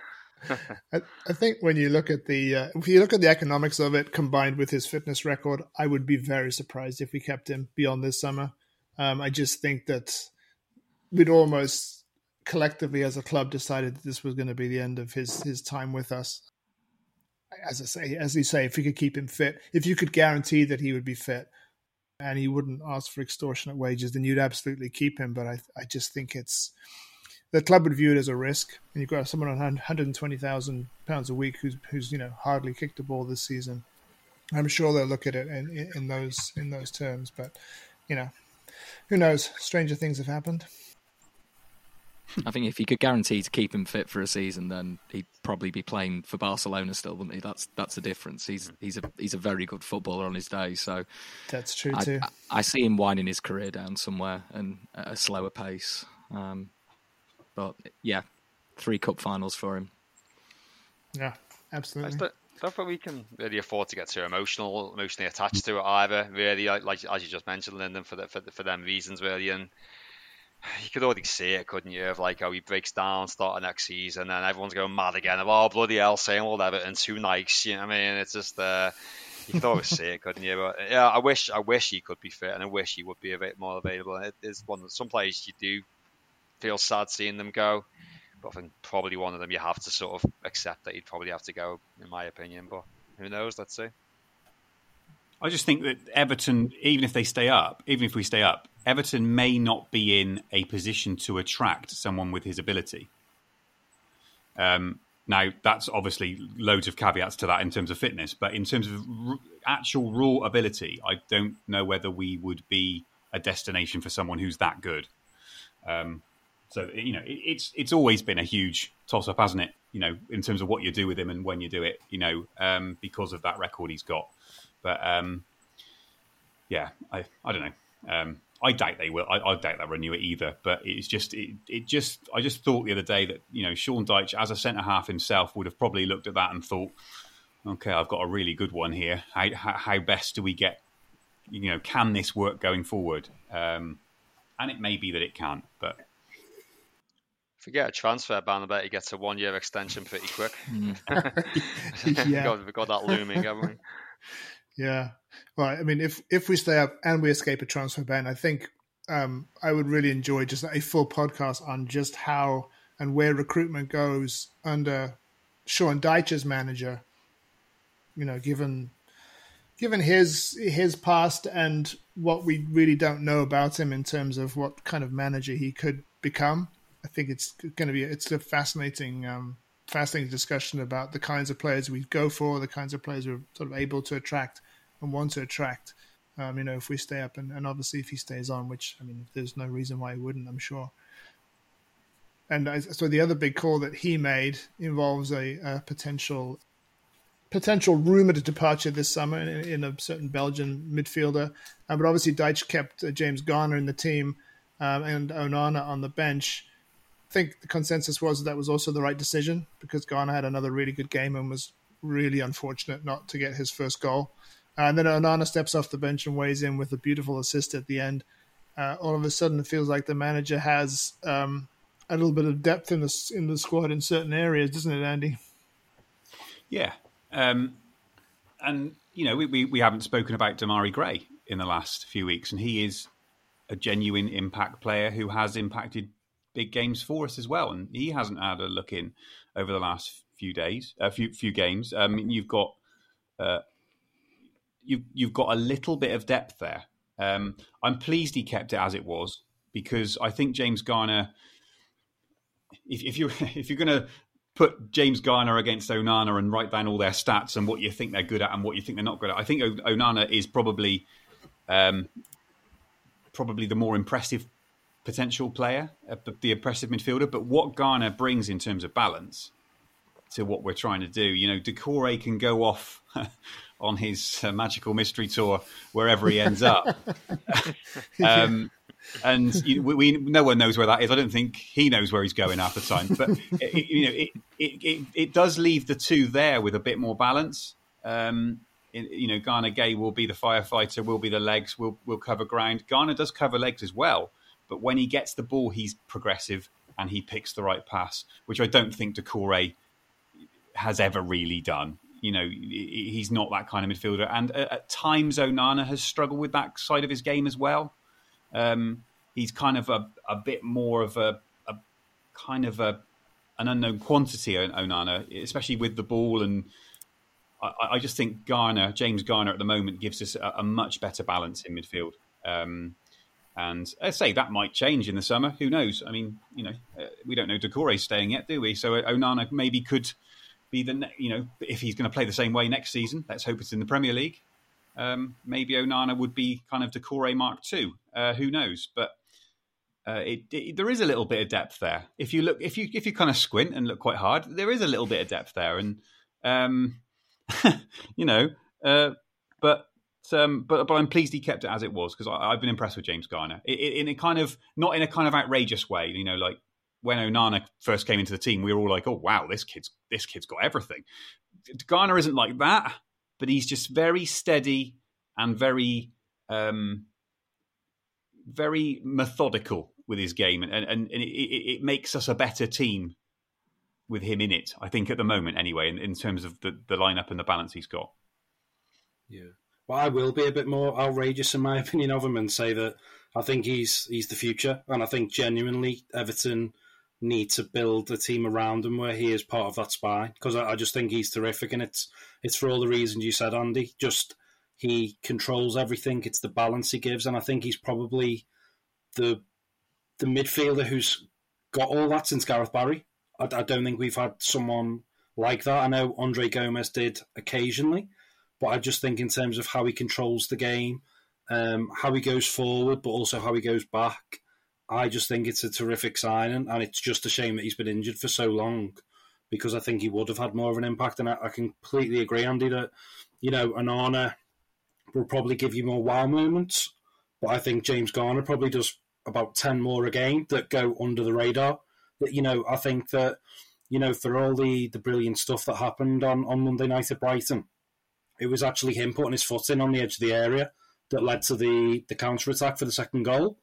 I, I, think when you look at the uh, if you look at the economics of it combined with his fitness record, I would be very surprised if we kept him beyond this summer. Um, I just think that we'd almost collectively as a club decided that this was going to be the end of his his time with us. As I say, as you say, if you could keep him fit, if you could guarantee that he would be fit and he wouldn't ask for extortionate wages, then you'd absolutely keep him. But I I just think it's the club would view it as a risk, and you've got someone on 120,000 pounds a week who's who's you know hardly kicked a ball this season. I'm sure they'll look at it in, in those in those terms, but you know, who knows? Stranger things have happened. I think if you could guarantee to keep him fit for a season, then he'd probably be playing for Barcelona still, wouldn't he? That's that's the difference. He's he's a he's a very good footballer on his day. So that's true I, too. I, I, see him winding his career down somewhere and at a slower pace. Um, but yeah, three cup finals for him. Yeah, absolutely. I don't think we can really afford to get too emotional, emotionally attached to it either. Really, like, like as you just mentioned, Lyndon, for the, for the, for them reasons, really, and you could already see it, couldn't you? Of like how he breaks down, starting next season, and everyone's going mad again. Of oh bloody hell, saying all Everton's too nice. You know what I mean? It's just uh, you could always see it, couldn't you? But yeah, I wish I wish he could be fit, and I wish he would be a bit more available. It is one of some players you do feel sad seeing them go. But I think probably one of them you have to sort of accept that he'd probably have to go, in my opinion. But who knows? Let's see. I just think that Everton, even if they stay up, even if we stay up, Everton may not be in a position to attract someone with his ability. Um, now, that's obviously loads of caveats to that in terms of fitness, but in terms of r- actual raw ability, I don't know whether we would be a destination for someone who's that good. Um, so you know, it, it's it's always been a huge toss up, hasn't it? You know, in terms of what you do with him and when you do it. You know, um, because of that record he's got. But um, yeah, I I don't know. Um, I doubt they will. I, I, doubt they'll renew it either. But it's just it, it just I just thought the other day that you know Sean Dyche as a centre half himself would have probably looked at that and thought, okay, I've got a really good one here. How how, how best do we get? You know, can this work going forward? Um, and it may be that it can't, but if we get a transfer ban, I bet he gets a one year extension pretty quick. Mm. yeah. God, we've got that looming, haven't we? Yeah. Well, I mean, if if we stay up and we escape a transfer ban, I think um, I would really enjoy just a full podcast on just how and where recruitment goes under Sean Dyche's manager. You know, given given his his past and what we really don't know about him in terms of what kind of manager he could become. I think it's going to be it's a fascinating um, fascinating discussion about the kinds of players we go for, the kinds of players we're sort of able to attract and want to attract. Um, you know, if we stay up and, and obviously if he stays on, which I mean, there's no reason why he wouldn't, I'm sure. And I, so the other big call that he made involves a, a potential potential rumored departure this summer in, in, a certain Belgian midfielder. Uh, but obviously, Dyche kept uh, James Garner in the team um, and Onana on the bench think the consensus was that, was also the right decision because Garner had another really good game and was really unfortunate not to get his first goal. Uh, and then Onana steps off the bench and weighs in with a beautiful assist at the end. Uh, all of a sudden, it feels like the manager has um, a little bit of depth in the in the squad in certain areas, doesn't it, Andy? Yeah, um, and you know we, we, we haven't spoken about Demarai Gray in the last few weeks, and he is a genuine impact player who has impacted big games for us as well. And he hasn't had a look in over the last few days, a few few games. Um, you've got uh, you've you've got a little bit of depth there. Um, I'm pleased he kept it as it was because I think James Garner. If, if you if you're going to put James Garner against Onana and write down all their stats and what you think they're good at and what you think they're not good at, I think Onana is probably um, probably the more impressive potential player, uh, the impressive midfielder. But what Garner brings in terms of balance to what we're trying to do, you know, Doucouré can go off on his uh, magical mystery tour wherever he ends up. um, and you, we, we, no one knows where that is. I don't think he knows where he's going half the time. But it, you know, it, it, it, it does leave the two there with a bit more balance. Um, you know, Gana Gueye will be the firefighter, will be the legs, will will cover ground. Garner does cover legs as well, but when he gets the ball, he's progressive and he picks the right pass, which I don't think Doucouré has ever really done. You know, he's not that kind of midfielder, and at times Onana has struggled with that side of his game as well. Um, he's kind of a, a bit more of a, a kind of a an unknown quantity, Onana, especially with the ball. And I, I, just think Garner, James Garner, at the moment gives us a, a much better balance in midfield. Um, and I say that might change in the summer. Who knows? I mean, you know, uh, we don't know Doucouré staying yet, do we? So Onana maybe could be the you know if he's going to play the same way next season. Let's hope it's in the Premier League. Um, maybe Onana would be kind of Doucouré Mark Two. Uh, who knows? But uh, it, it, there is a little bit of depth there. If you look, if you if you kind of squint and look quite hard, there is a little bit of depth there, and um, you know, uh, but. Um, but but I'm pleased he kept it as it was because I've been impressed with James Garner in, in a kind of not in a kind of outrageous way, you know, like when Onana first came into the team, we were all like, "Oh wow, this kid's this kid's got everything." Garner isn't like that, but he's just very steady and very um, very methodical with his game, and, and, and it, it, makes us a better team with him in it. I think at the moment, anyway, in, in terms of the, the lineup and the balance he's got. Yeah, well, I will be a bit more outrageous in my opinion of him and say that I think he's he's the future, and I think genuinely Everton need to build a team around him where he is part of that spine because I, I, just think he's terrific, and it's it's for all the reasons you said, Andy. Just he controls everything. It's the balance he gives, and I think he's probably the the midfielder who's got all that since Gareth Barry. I, I don't think we've had someone like that. I know Andre Gomes did occasionally, but I just think in terms of how he controls the game, um, how he goes forward, but also how he goes back. I just think it's a terrific signing, and it's just a shame that he's been injured for so long because I think he would have had more of an impact. And I, I completely agree, Andy, that you know Onana will probably give you more wow moments, but I think James Garner probably does about ten more a game that go under the radar. That you know, I think that you know for all the the brilliant stuff that happened on on Monday night at Brighton, it was actually him putting his foot in on the edge of the area that led to the the counter attack for the second goal.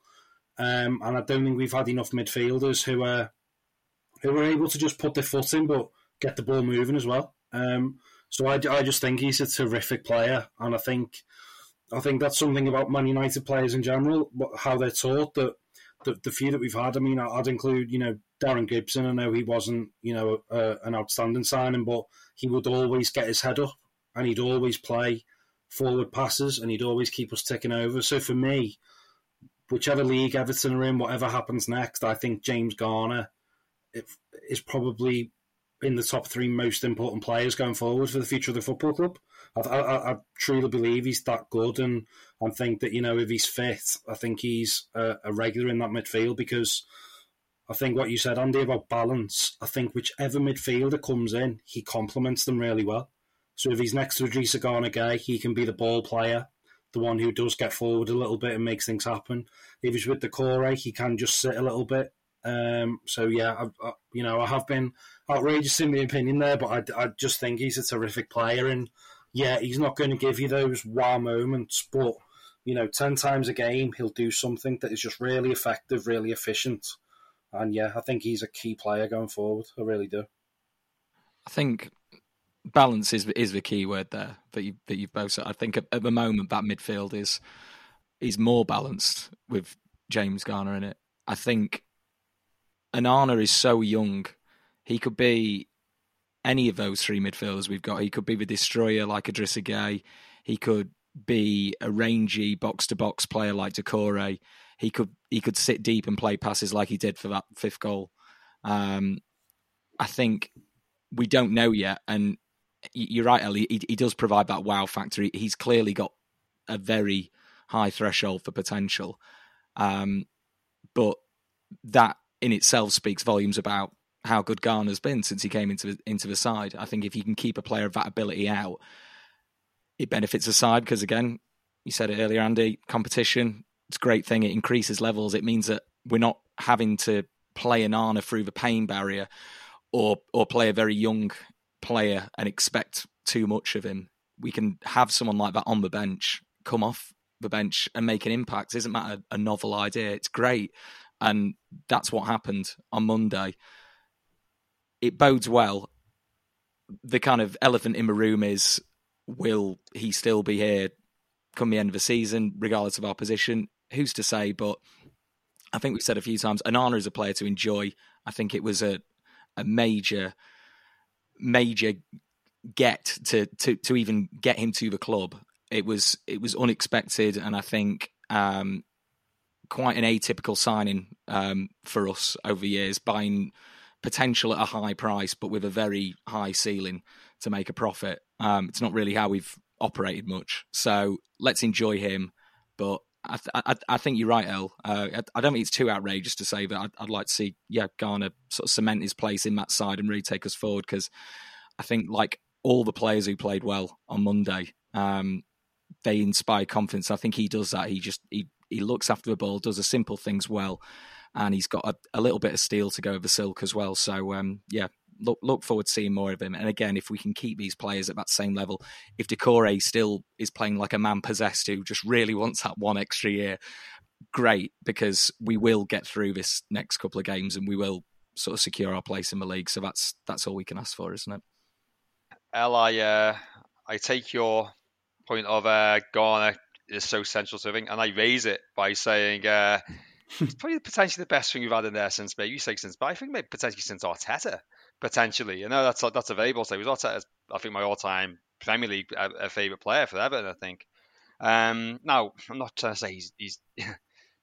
Um, and I don't think we've had enough midfielders who are who are able to just put their foot in, but get the ball moving as well. Um, so I, I just think he's a terrific player, and I think I think that's something about Man United players in general, how they're taught that the, the few that we've had. I mean, I'd include you know Darren Gibson. I know he wasn't you know an outstanding signing, but he would always get his head up and he'd always play forward passes and he'd always keep us ticking over. So for me, whichever league Everton are in, whatever happens next, I think James Garner is probably in the top three most important players going forward for the future of the football club. I, I, I truly believe he's that good, and I think that you know if he's fit, I think he's a, a regular in that midfield because I think what you said, Andy, about balance. I think whichever midfielder comes in, he complements them really well. So if he's next to Idrissa Gana Gueye, he can be the ball player the one who does get forward a little bit and makes things happen. If he's with Doucouré, he can just sit a little bit. Um, so yeah, I, I, you know, I have been outrageous in my opinion there, but I, I just think he's a terrific player, and yeah, he's not going to give you those wow moments, but you know, ten times a game he'll do something that is just really effective, really efficient, and yeah, I think he's a key player going forward. I really do. I think balance is is the key word there that you that you've both said. I think at, at, the moment that midfield is is more balanced with James Garner in it. I think Onana is so young; he could be any of those three midfielders we've got. He could be the destroyer like Idrissa Gueye. He could be a rangy box to box player like Doucouré. He could he could sit deep and play passes like he did for that fifth goal. Um, I think we don't know yet, and you're right, Ellie. He, he does provide that wow factor. He's clearly got a very high threshold for potential. Um, but that in itself speaks volumes about how good Garner's been since he came into into the side. I think if you can keep a player of that ability out, it benefits the side because again, you said it earlier, Andy. Competition, it's a great thing. It increases levels. It means that we're not having to play Onana through the pain barrier, or or play a very young player and expect too much of him. We can have someone like that on the bench, come off the bench and make an impact. It isn't that a, a novel idea? It's great, and that's what happened on Monday. It bodes well. The kind of elephant in the room is: will he still be here come the end of the season, regardless of our position? Who's to say? But I think we've said a few times, Onana is a player to enjoy. I think it was a a major major get to to to even get him to the club. It was it was unexpected, and I think um, quite an atypical signing um, for us over years, buying potential at a high price, but with a very high ceiling to make a profit. Um, it's not really how we've operated much. So let's enjoy him. But I, I, I think you're right, El. Uh, I, I, don't think it's too outrageous to say that I'd, I'd, like to see, yeah, Garner sort of cement his place in that side and really take us forward because I think, like all the players who played well on Monday, um, they inspire confidence. I think he does that. He just he he looks after the ball, does the simple things well, and he's got a, a little bit of steel to go over silk as well. So um, yeah, look look forward to seeing more of him. And again, if we can keep these players at that same level, if Doucouré still is playing like a man possessed who just really wants that one extra year, great because we will get through this next couple of games and we will sort of secure our place in the league. So that's that's all we can ask for, isn't it? El, I uh, I take your point of uh, Garner is so central to everything, and I raise it by saying. Uh, it's probably potentially the best thing we've had in there since maybe you say since, but I think maybe potentially since Arteta potentially. You know, that's that's available. So he was also, I think, my all-time Premier League a, a favorite player for Everton. I think. Um, now, I'm not trying to say he's he's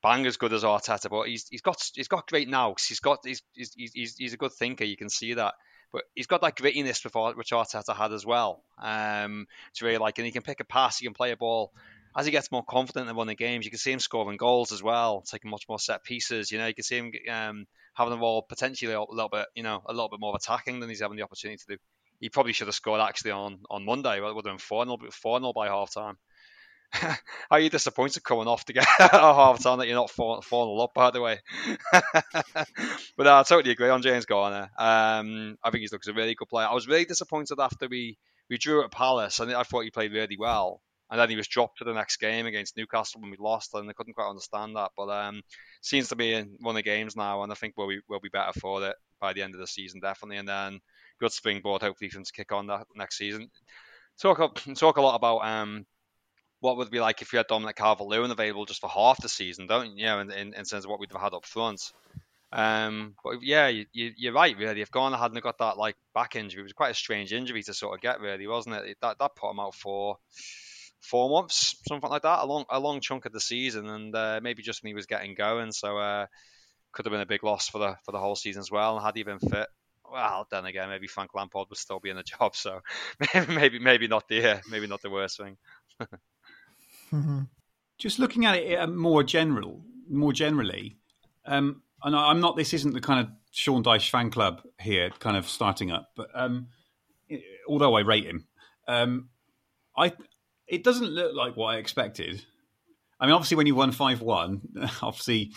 bang as good as Arteta, but he's he's got he's got great now. He's got he's he's he's, he's a good thinker. You can see that. But he's got that grittiness which Arteta had as well. Um, it's really like, and he can pick a pass, he can play a ball as he gets more confident in winning games, you can see him scoring goals as well, taking much more set pieces. You know, you can see him um, having the ball potentially a little bit, you know, a little bit more attacking than he's having the opportunity to do. He probably should have scored actually on on Monday. Would have been 4 0 4 0 by half time. Are you disappointed coming off to get a half time that you're not 4 0 up, by the way? but I totally agree on James Garner. Um, I think he looks a really good player. I was really disappointed after we, we drew at Palace. I, I thought he played really well and then he was dropped for the next game against Newcastle when we lost, and I couldn't quite understand that. But um, seems to be one of the games now, and I think we'll be we'll be better for it by the end of the season, definitely. And then good springboard, hopefully, for him to kick on that next season. Talk talk a lot about um, what would be like if you had Dominic Calvert-Lewin available just for half the season, don't you? Know, in, in, in terms of what we'd have had up front. Um, but yeah, you, you, are right, really. If Garner hadn't got that like back injury, it was quite a strange injury to sort of get, really, wasn't it? That that put him out for four months, something like that, a long a long chunk of the season, and uh, maybe just when he was getting going. So uh, could have been a big loss for the for the whole season as well. And had he been fit, well, then again, maybe Frank Lampard would still be in the job. So maybe maybe not the uh, maybe not the worst thing. mm-hmm. Just looking at it uh, more general, more generally, um, and I'm not. This isn't the kind of Sean Dyche fan club here, kind of starting up. But um, although I rate him, um, I it doesn't look like what I expected. I mean, obviously, when you won five one, obviously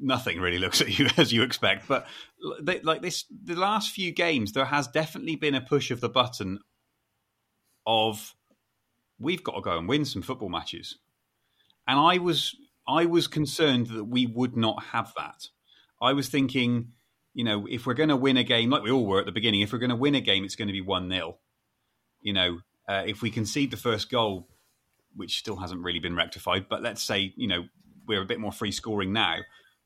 nothing really looks at you as you expect. But they, like this, the last few games, there has definitely been a push of the button of we've got to go and win some football matches, and I was I was concerned that we would not have that. I was thinking, you know, if we're going to win a game, like we all were at the beginning, if we're going to win a game, it's going to be one 0 You know, uh, if we concede the first goal, which still hasn't really been rectified, but let's say you know we're a bit more free scoring now.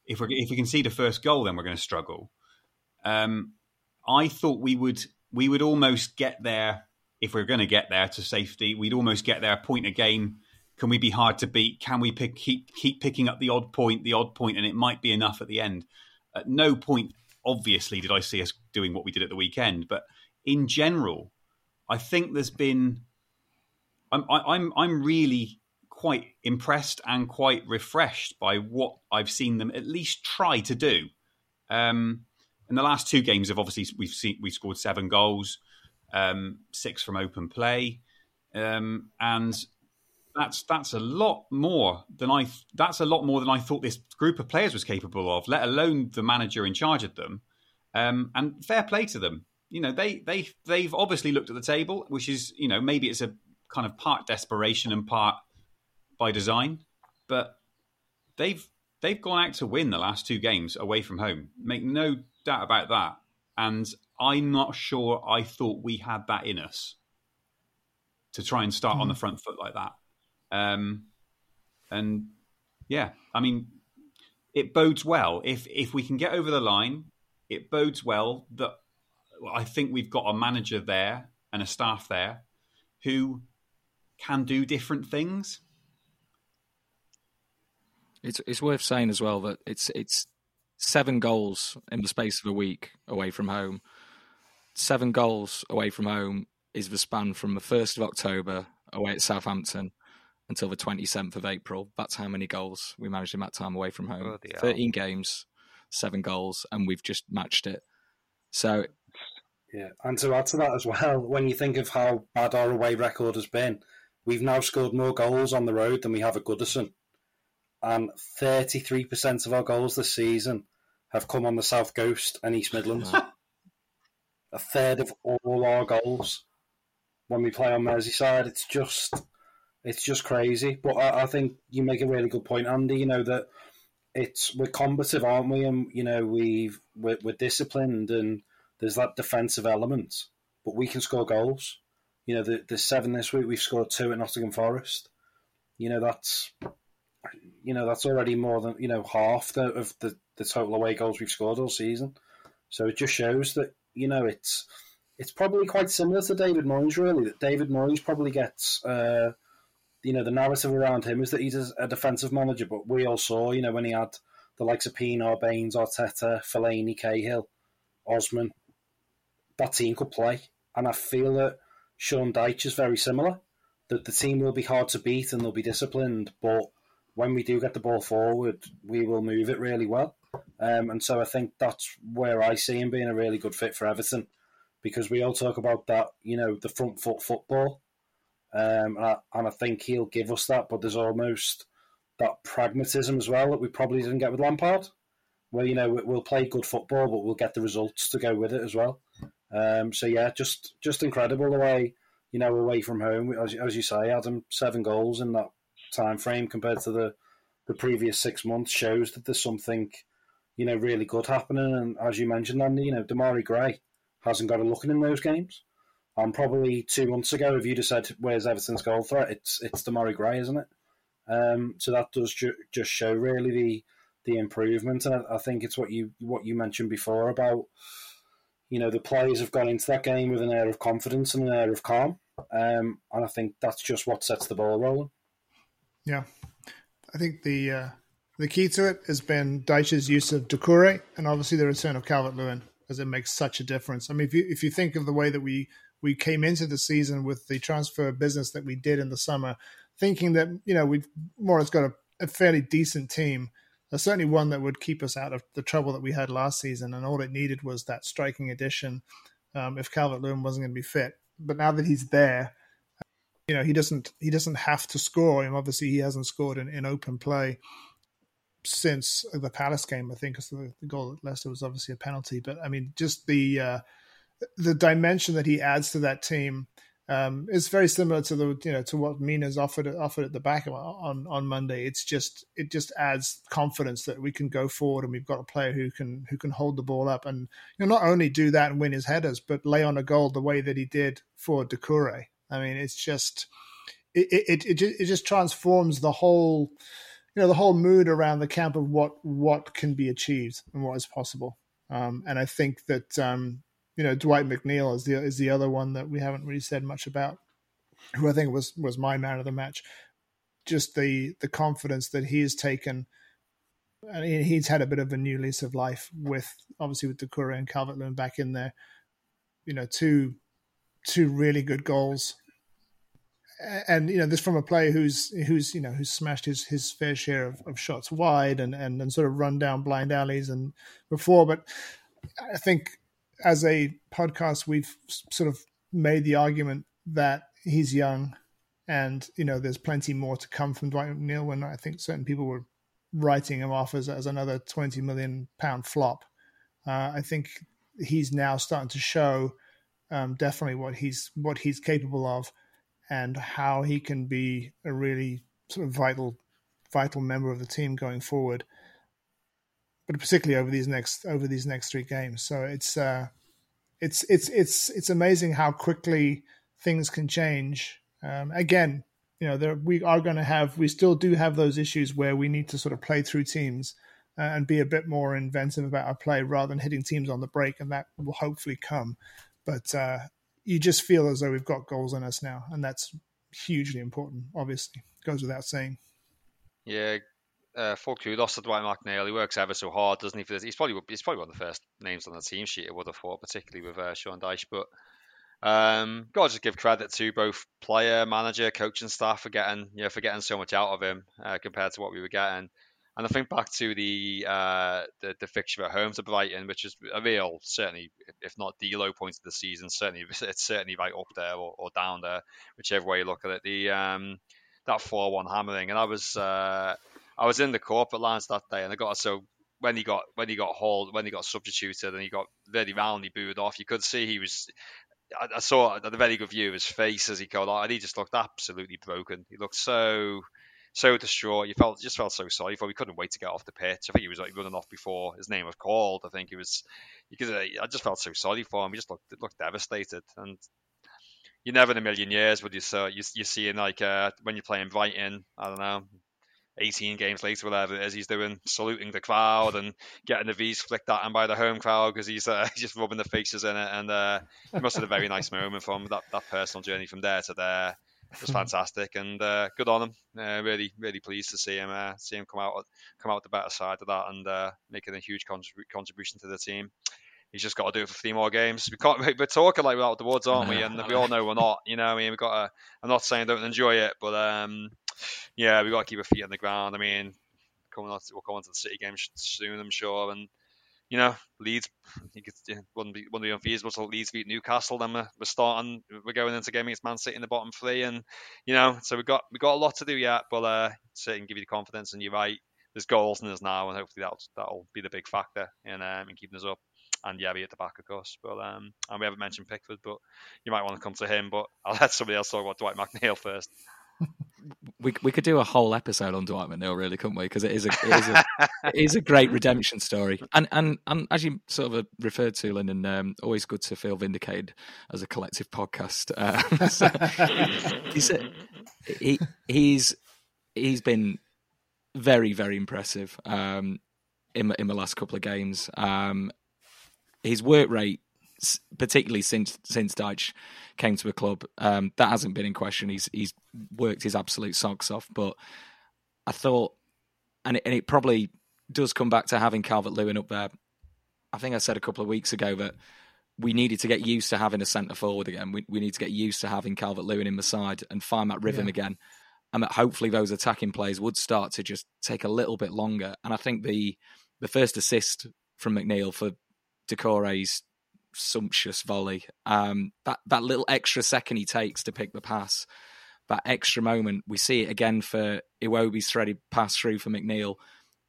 If we if we concede a first goal, then we're going to struggle. Um, I thought we would we would almost get there if we we're going to get there to safety. We'd almost get there a point a game. Can we be hard to beat? Can we pick, keep keep picking up the odd point, the odd point, and it might be enough at the end? At no point, obviously, did I see us doing what we did at the weekend. But in general, I think there's been. I'm I'm I'm really quite impressed and quite refreshed by what I've seen them at least try to do. Um, in the last two games, have obviously we've seen we scored seven goals, um, six from open play, um, and that's that's a lot more than I that's a lot more than I thought this group of players was capable of. Let alone the manager in charge of them. Um, and fair play to them. You know they they they've obviously looked at the table, which is you know maybe it's a kind of part desperation and part by design, but they've they've gone out to win the last two games away from home. Make no doubt about that. And I'm not sure I thought we had that in us to try and start mm. on the front foot like that. Um, and yeah, I mean, it bodes well if if we can get over the line. It bodes well that I think we've got a manager there and a staff there who can do different things. It's it's worth saying as well that it's it's seven goals in the space of a week away from home. Seven goals away from home is the span from the first of October away at Southampton until the 27th of April. That's how many goals we managed in that time away from home. 13 games, seven goals, and we've just matched it. So. Yeah, and to add to that as well, when you think of how bad our away record has been, we've now scored more goals on the road than we have at Goodison. And 33% of our goals this season have come on the South Coast and East Midlands. A third of all our goals when we play on Merseyside. It's just it's just crazy. But I, I, think you make a really good point, Andy. You know that it's we're combative, aren't we? And you know we've we're, we're disciplined, and there's that defensive element. But we can score goals. You know, the the seven this week we've scored two at Nottingham Forest. You know that's you know that's already more than you know half the, of the the total away goals we've scored all season. So it just shows that you know it's it's probably quite similar to David Moyes, really. That David Moyes probably gets uh, you know, the narrative around him is that he's a defensive manager, but we all saw, you know, when he had the likes of Pienaar, Baines, Arteta, Fellaini, Cahill, Osman, that team could play. And I feel that Sean Dyche is very similar. That the team will be hard to beat and they'll be disciplined, but when we do get the ball forward, we will move it really well. Um, and so I think that's where I see him being a really good fit for Everton because we all talk about that, you know, the front foot football. Um, and, I, and I think he'll give us that, but there's almost that pragmatism as well that we probably didn't get with Lampard, where you know we'll play good football, but we'll get the results to go with it as well. Um, so yeah, just just incredible the way you know away from home, as, as you say, Adam, seven goals in that time frame compared to the the previous six months shows that there's something you know really good happening. And as you mentioned, Andy, you know Demarai Gray hasn't got a looking in those games. And probably two months ago, if you'd have said, "Where's Everton's goal threat?" It's it's Demarai Gray, isn't it? Um, so that does ju- just show really the the improvement, and I, I, think it's what you what you mentioned before about you know the players have gone into that game with an air of confidence and an air of calm, um, and I think that's just what sets the ball rolling. Yeah, I think the uh, the key to it has been Dyche's use of Doucouré and obviously the return of Calvert Lewin, as it makes such a difference. I mean, if you if you think of the way that we we came into the season with the transfer business that we did in the summer, thinking that you know we've more or less got a, a fairly decent team. Uh, certainly one that would keep us out of the trouble that we had last season, and all it needed was that striking addition um, if Calvert Lewin wasn't going to be fit. But now that he's there, you know he doesn't he doesn't have to score. And obviously he hasn't scored in, in open play since the Palace game. I think because the, goal at Leicester was obviously a penalty. But I mean, just the uh, the dimension that he adds to that team um, is very similar to the you know to what Mina's offered offered at the back on on Monday. It's just it just adds confidence that we can go forward and we've got a player who can who can hold the ball up and you know not only do that and win his headers, but lay on a goal the way that he did for Doucouré. I mean, it's just it it it, it just transforms the whole you know the whole mood around the camp of what what can be achieved and what is possible. Um, and I think that um, you know, Dwight McNeil is the is the other one that we haven't really said much about, who I think was was my man of the match. Just the the confidence that he has taken. Mean, he's had a bit of a new lease of life with obviously with Doucouré and Calvert Lewin back in there. You know, two two really good goals, and you know this from a player who's who's you know who's smashed his his fair share of, of shots wide and, and and sort of run down blind alleys and before but i think as a podcast we've sort of made the argument that he's young and you know there's plenty more to come from dwight mcneil when i think certain people were writing him off as, as another 20 million pound flop. Uh, i think he's now starting to show um, definitely what he's what he's capable of and how he can be a really sort of vital vital member of the team going forward but particularly over these next over these next three games so it's uh it's it's it's it's amazing how quickly things can change um again you know there we are going to have we still do have those issues where we need to sort of play through teams uh, and be a bit more inventive about our play rather than hitting teams on the break and that will hopefully come but uh you just feel as though we've got goals in us now, and that's hugely important. Obviously, goes without saying. Yeah, uh, full kudos to Dwight McNeil. He works ever so hard, doesn't he? For this, he's probably he's probably one of the first names on the team sheet. I would have thought, particularly with uh, Sean Dyche. But um, got to just give credit to both player, manager, coaching staff for getting you know for getting so much out of him uh, compared to what we were getting. And I think back to the uh, the, the fixture at home to Brighton, which is a real certainly, if not the low point of the season, certainly it's certainly right up there or, or down there, whichever way you look at it. The um, that four one hammering, and I was uh, I was in the corporate lines that day, and I got so when he got when he got hauled when he got substituted and he got very roundly booed off, you could see he was. I, I saw a very good view of his face as he got out, and he just looked absolutely broken. He looked so so distraught. You felt just felt so sorry for. Him. He couldn't wait to get off the pitch. I think he was like running off before his name was called. I think he was. Because I just felt so sorry for him. He just looked looked devastated, and you never in a million years would you so you you seeing like uh, when you're playing Brighton. I don't know. 18 games later, whatever it is, he's doing saluting the crowd and getting the V's flicked at him by the home crowd because he's uh, just rubbing the faces in it. And uh, it must have been a very nice moment from that, that personal journey from there to there It was fantastic and uh, good on him. Uh, really, really pleased to see him uh, see him come out come out the better side of that and uh, making a huge contrib- contribution to the team. He's just got to do it for three more games. We can't. We're talking like without the woods, aren't we? And we all know we're not. You know, I mean, we got. To, I'm not saying don't enjoy it, but um, yeah, we got to keep our feet on the ground. I mean, coming on, we'll come on to the City game soon, I'm sure, and you know, Leeds, you could, yeah, wouldn't be wouldn't be unfeasible to Leeds beat Newcastle. Then we're, we're starting, we're going into game against Man City in the bottom three, and you know, so we've got we got a lot to do yet, but uh, certainly give you the confidence. And you're right, there's goals in us now, and hopefully that'll that'll be the big factor in um, in keeping us up. And yeah, at the back, of course. But um, and we haven't mentioned Pickford, but you might want to come to him. But I'll let somebody else talk about Dwight McNeil first we we could do a whole episode on Dwight McNeil, really, couldn't we? Because it is a it is a, it is a great redemption story, and and and as you sort of referred to, Lyndon, um, always good to feel vindicated as a collective podcast. Uh, so he's a, he he's he's been very very impressive um, in in the last couple of games. Um, his work rate particularly since since Dyche came to the club. Um, that hasn't been in question. He's he's worked his absolute socks off. But I thought, and it, and it probably does come back to having Calvert Lewin up there. I think I said a couple of weeks ago that we needed to get used to having a centre forward again. We we need to get used to having Calvert Lewin in the side and find that rhythm yeah. again. And that hopefully those attacking plays would start to just take a little bit longer. And I think the the first assist from McNeil for Doucouré's sumptuous volley. Um, that that little extra second he takes to pick the pass, that extra moment, we see it again for Iwobi's threaded pass through for McNeil.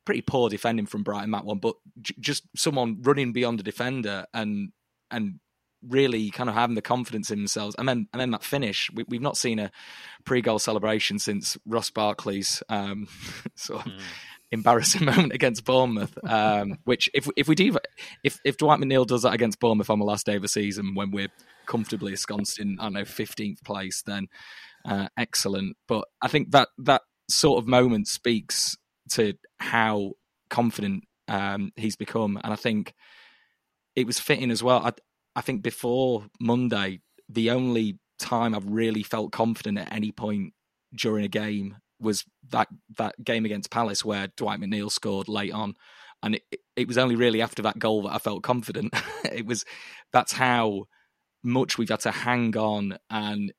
Pretty poor defending from Brighton that one, but j- just someone running beyond a defender and and really kind of having the confidence in themselves. And then and then that finish, we, have not seen a pre-goal celebration since Ross Barkley's um, sort of mm embarrassing moment against Bournemouth. Um, which if if we do if if Dwight McNeil does that against Bournemouth on the last day of the season when we're comfortably ensconced in I don't know fifteenth place, then uh, excellent. But I think that that sort of moment speaks to how confident um, he's become, and I think it was fitting as well. I I think before Monday, the only time I've really felt confident at any point during a game was that that game against Palace where Dwight McNeil scored late on, and it, it was only really after that goal that I felt confident. it was that's how much we've had to hang on, and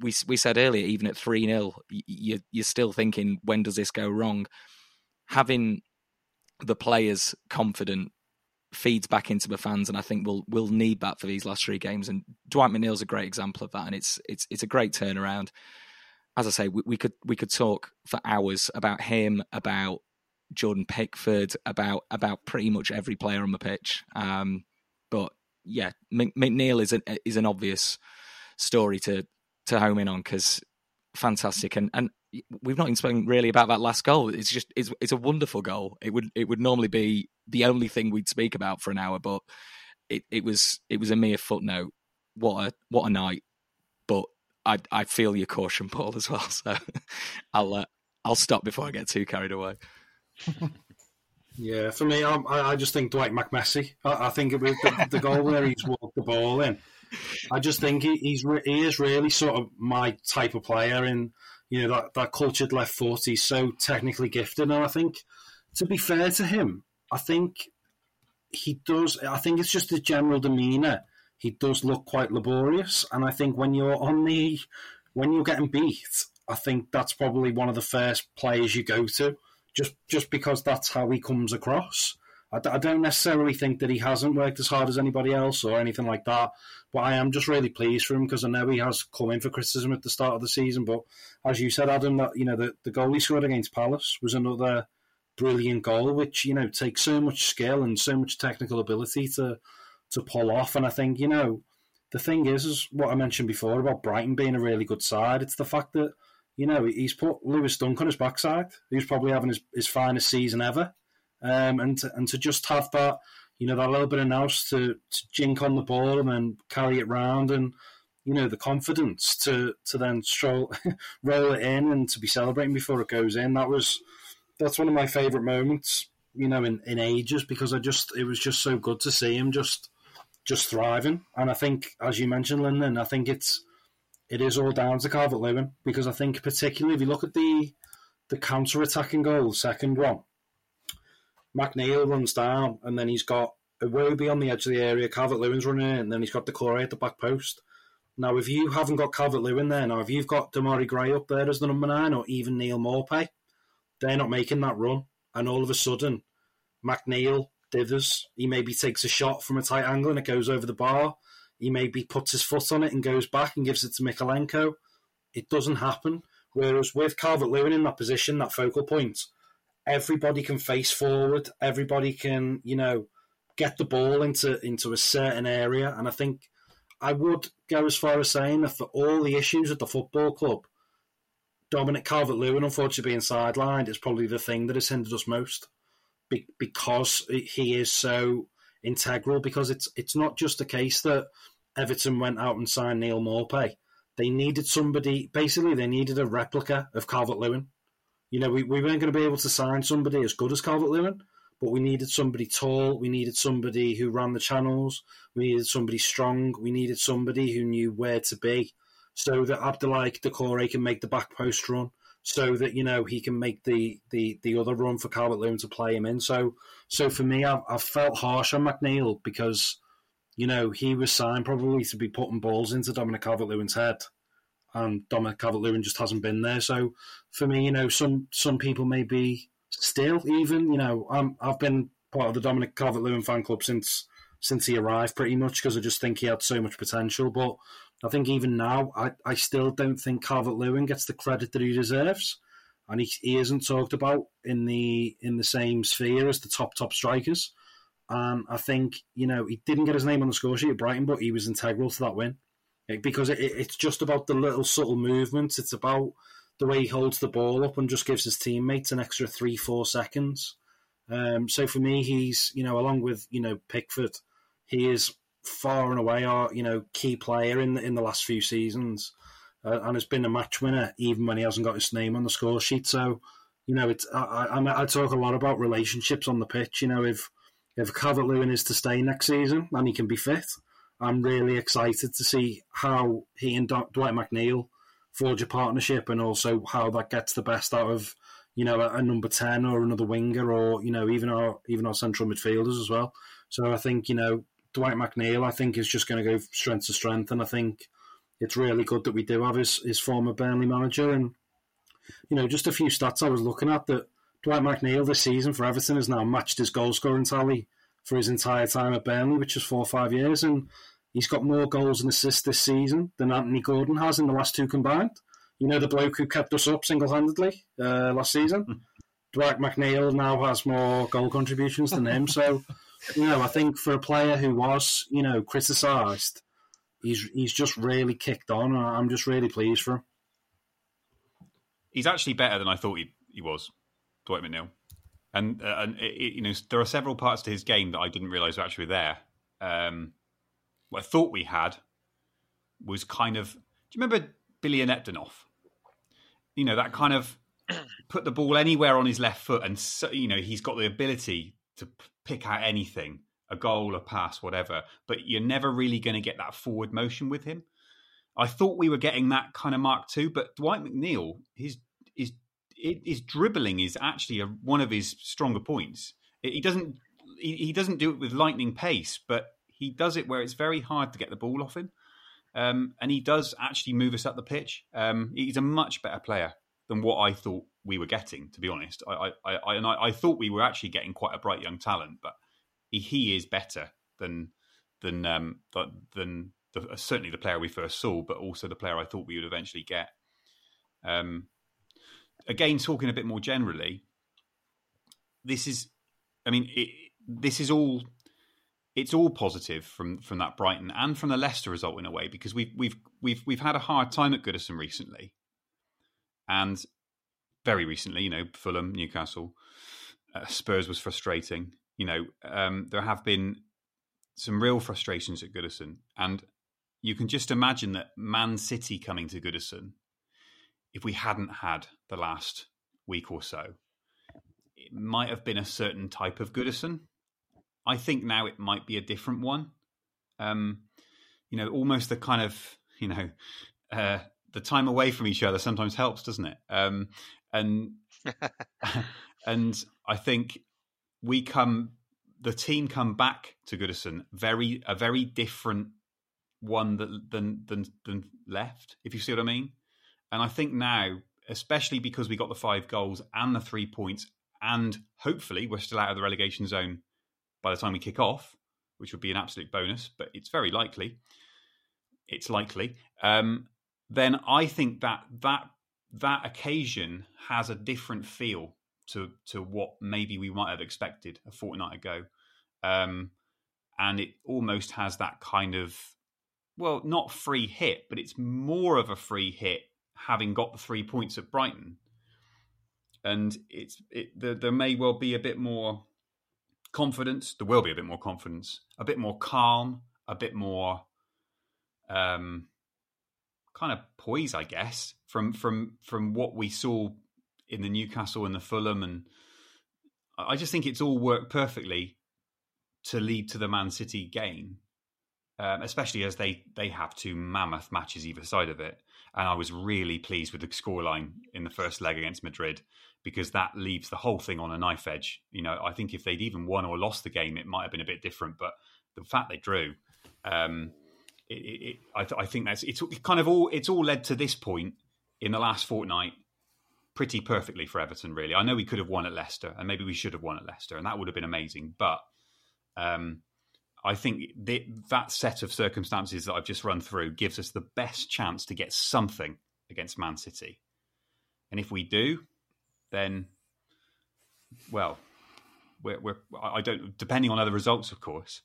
we we said earlier, even at three 0 you, you're still thinking, when does this go wrong? Having the players confident feeds back into the fans, and I think we'll we'll need that for these last three games. And Dwight McNeil's a great example of that, and it's it's it's a great turnaround. As I say, we, we could we could talk for hours about him, about Jordan Pickford, about about pretty much every player on the pitch. Um, but yeah, McNeil is an is an obvious story to to home in on because fantastic and and we've not even spoken really about that last goal. It's just it's it's a wonderful goal. It would it would normally be the only thing we'd speak about for an hour, but it, it was it was a mere footnote. What a what a night! But I I feel your caution, Paul, as well. So I'll uh, I'll stop before I get too carried away. yeah, for me, I, I just think Dwight McMessi. I, I think it was the, the goal where he's walked the ball in. I just think he, he's he is really sort of my type of player in you know that that cultured left foot. He's so technically gifted, and I think to be fair to him, I think he does. I think it's just the general demeanour. He does look quite laborious, and I think when you're on the when you're getting beat, I think that's probably one of the first players you go to, just just because that's how he comes across. I, I don't necessarily think that he hasn't worked as hard as anybody else or anything like that, but I am just really pleased for him because I know he has come in for criticism at the start of the season. But as you said, Adam, that you know the, the goal he scored against Palace was another brilliant goal, which you know takes so much skill and so much technical ability to to pull off. And I think you know the thing is, is what I mentioned before about Brighton being a really good side. It's the fact that you know he's put Lewis Dunk on his backside. He's probably having his, his finest season ever um, and to, and to just have that, you know, that little bit of nous to, to jink on the ball and then carry it round, and you know, the confidence to to then stroll, roll it in and to be celebrating before it goes in. That was that's one of my favourite moments, you know, in, in ages because I just it was just so good to see him just just thriving. And I think, as you mentioned, Lyndon, I think it's it is all down to Calvert Lewin because I think particularly if you look at the the counter attacking goal, second one, McNeil runs down, and then he's got Iwobi on the edge of the area, Calvert Lewin's running in, and then he's got the Doucouré at the back post. Now, if you haven't got Calvert Lewin there, now if you've got Demarai Gray up there as the number nine, or even Neal Maupay, they're not making that run. And all of a sudden, McNeil dithers. He maybe takes a shot from a tight angle and it goes over the bar. He maybe puts his foot on it and goes back and gives it to Mykolenko. It doesn't happen. Whereas with Calvert Lewin in that position, that focal point, everybody can face forward. Everybody can, you know, get the ball into into a certain area. And I think I would go as far as saying that for all the issues at the football club, Dominic Calvert Lewin, unfortunately being sidelined, is probably the thing that has hindered us most Be- because he is so integral. Because it's it's not just a case that Everton went out and signed Neal Maupay. They needed somebody, basically, they needed a replica of Calvert Lewin. You know, we, we weren't going to be able to sign somebody as good as Calvert Lewin, but we needed somebody tall. We needed somebody who ran the channels. We needed somebody strong. We needed somebody who knew where to be so that Abdoulaye Doucouré can make the back post run, so that, you know, he can make the, the, the other run for Calvert Lewin to play him in. So, so for me, I've, I've felt harsh on McNeil because, you know, he was signed probably to be putting balls into Dominic Calvert Lewin's head and Dominic Calvert-Lewin just hasn't been there. So for me, you know, some some people may be still even, you know, I'm, I've been part of the Dominic Calvert-Lewin fan club since since he arrived, pretty much because I just think he had so much potential. But I think even now, I, I still don't think Calvert-Lewin gets the credit that he deserves, and he, he isn't talked about in the in the same sphere as the top top strikers. And I think you know he didn't get his name on the score sheet at Brighton, but he was integral to that win because it, it's just about the little subtle movements. It's about the way he holds the ball up and just gives his teammates an extra three, four seconds. Um, so for me, he's you know along with you know Pickford, he is far and away our you know key player in the, in the last few seasons, uh, and has been a match winner even when he hasn't got his name on the score sheet. So you know it's I, I, I talk a lot about relationships on the pitch. You know if if Calvert Lewin is to stay next season and he can be fit, I'm really excited to see how he and Dwight McNeil forge a partnership, and also how that gets the best out of you know a, a, number ten or another winger, or you know even our even our central midfielders as well. So I think you know Dwight McNeil, I think is just going to go strength to strength, and I think it's really good that we do have his, his former Burnley manager. And, you know, just a few stats I was looking at that Dwight McNeil this season for Everton has now matched his goal scoring tally for his entire time at Burnley, which is four or five years. And he's got more goals and assists this season than Anthony Gordon has in the last two combined. You know, the bloke who kept us up single handedly uh, last season? Dwight McNeil now has more goal contributions than him. So, you know, I think for a player who was, you know, criticised, he's he's just really kicked on, and I'm just really pleased for him. He's actually better than I thought he, he was, Dwight McNeil. And, uh, and it, you know, there are several parts to his game that I didn't realise were actually there. Um, what I thought we had was kind of. Do you remember Bilyaletdinov? You know that kind of put the ball anywhere on his left foot, and so, you know he's got the ability to pick out anything, a goal, a pass, whatever. But you're never really going to get that forward motion with him. I thought we were getting that kind of mark too, but Dwight McNeil, his his his dribbling is actually a, one of his stronger points. He doesn't he, he doesn't do it with lightning pace, but he does it where it's very hard to get the ball off him. Um, and he does actually move us up the pitch. Um, he's a much better player than what I thought we were getting, to be honest. I, I, I and I, I, thought we were actually getting quite a bright young talent, but he, he is better than than um, than the, certainly the player we first saw, but also the player I thought we would eventually get. Um, again, talking a bit more generally, this is, I mean, it, this is all it's all positive from from that Brighton and from the Leicester result in a way because we've we've we've we've had a hard time at Goodison recently, and very recently, you know, Fulham, Newcastle, uh, Spurs was frustrating. You know, um, there have been some real frustrations at Goodison, and you can just imagine that Man City coming to Goodison, if we hadn't had the last week or so, it might have been a certain type of Goodison I think now it might be a different one. Um, you know, almost the kind of you know uh, the time away from each other sometimes helps, doesn't it? Um, and and I think we come the team come back to Goodison very a very different one that, than than than left. If you see what I mean. And I think now, especially because we got the five goals and the three points, and hopefully we're still out of the relegation zone by the time we kick off, which would be an absolute bonus, but it's very likely. It's likely. Um, then I think that that that occasion has a different feel to to what maybe we might have expected a fortnight ago, um, and it almost has that kind of well, not free hit, but it's more of a free hit having got the three points at Brighton, and it's it, there, there may well be a bit more confidence. There will be a bit more confidence, a bit more calm, a bit more um, kind of poise, I guess, from from from what we saw in the Newcastle and the Fulham, and I just think it's all worked perfectly to lead to the Man City game, um, especially as they they have two mammoth matches either side of it. And I was really pleased with the scoreline in the first leg against Madrid because that leaves the whole thing on a knife edge. You know, I think if they'd even won or lost the game, it might have been a bit different. But the fact they drew, um, it, it, I, th- I, think that's it's kind of all it's all led to this point in the last fortnight pretty perfectly for Everton. Really, I know we could have won at Leicester, and maybe we should have won at Leicester, and that would have been amazing. But um, I think that set of circumstances that I've just run through gives us the best chance to get something against Man City. And if we do, then, well, we're, we're I don't depending on other results, of course.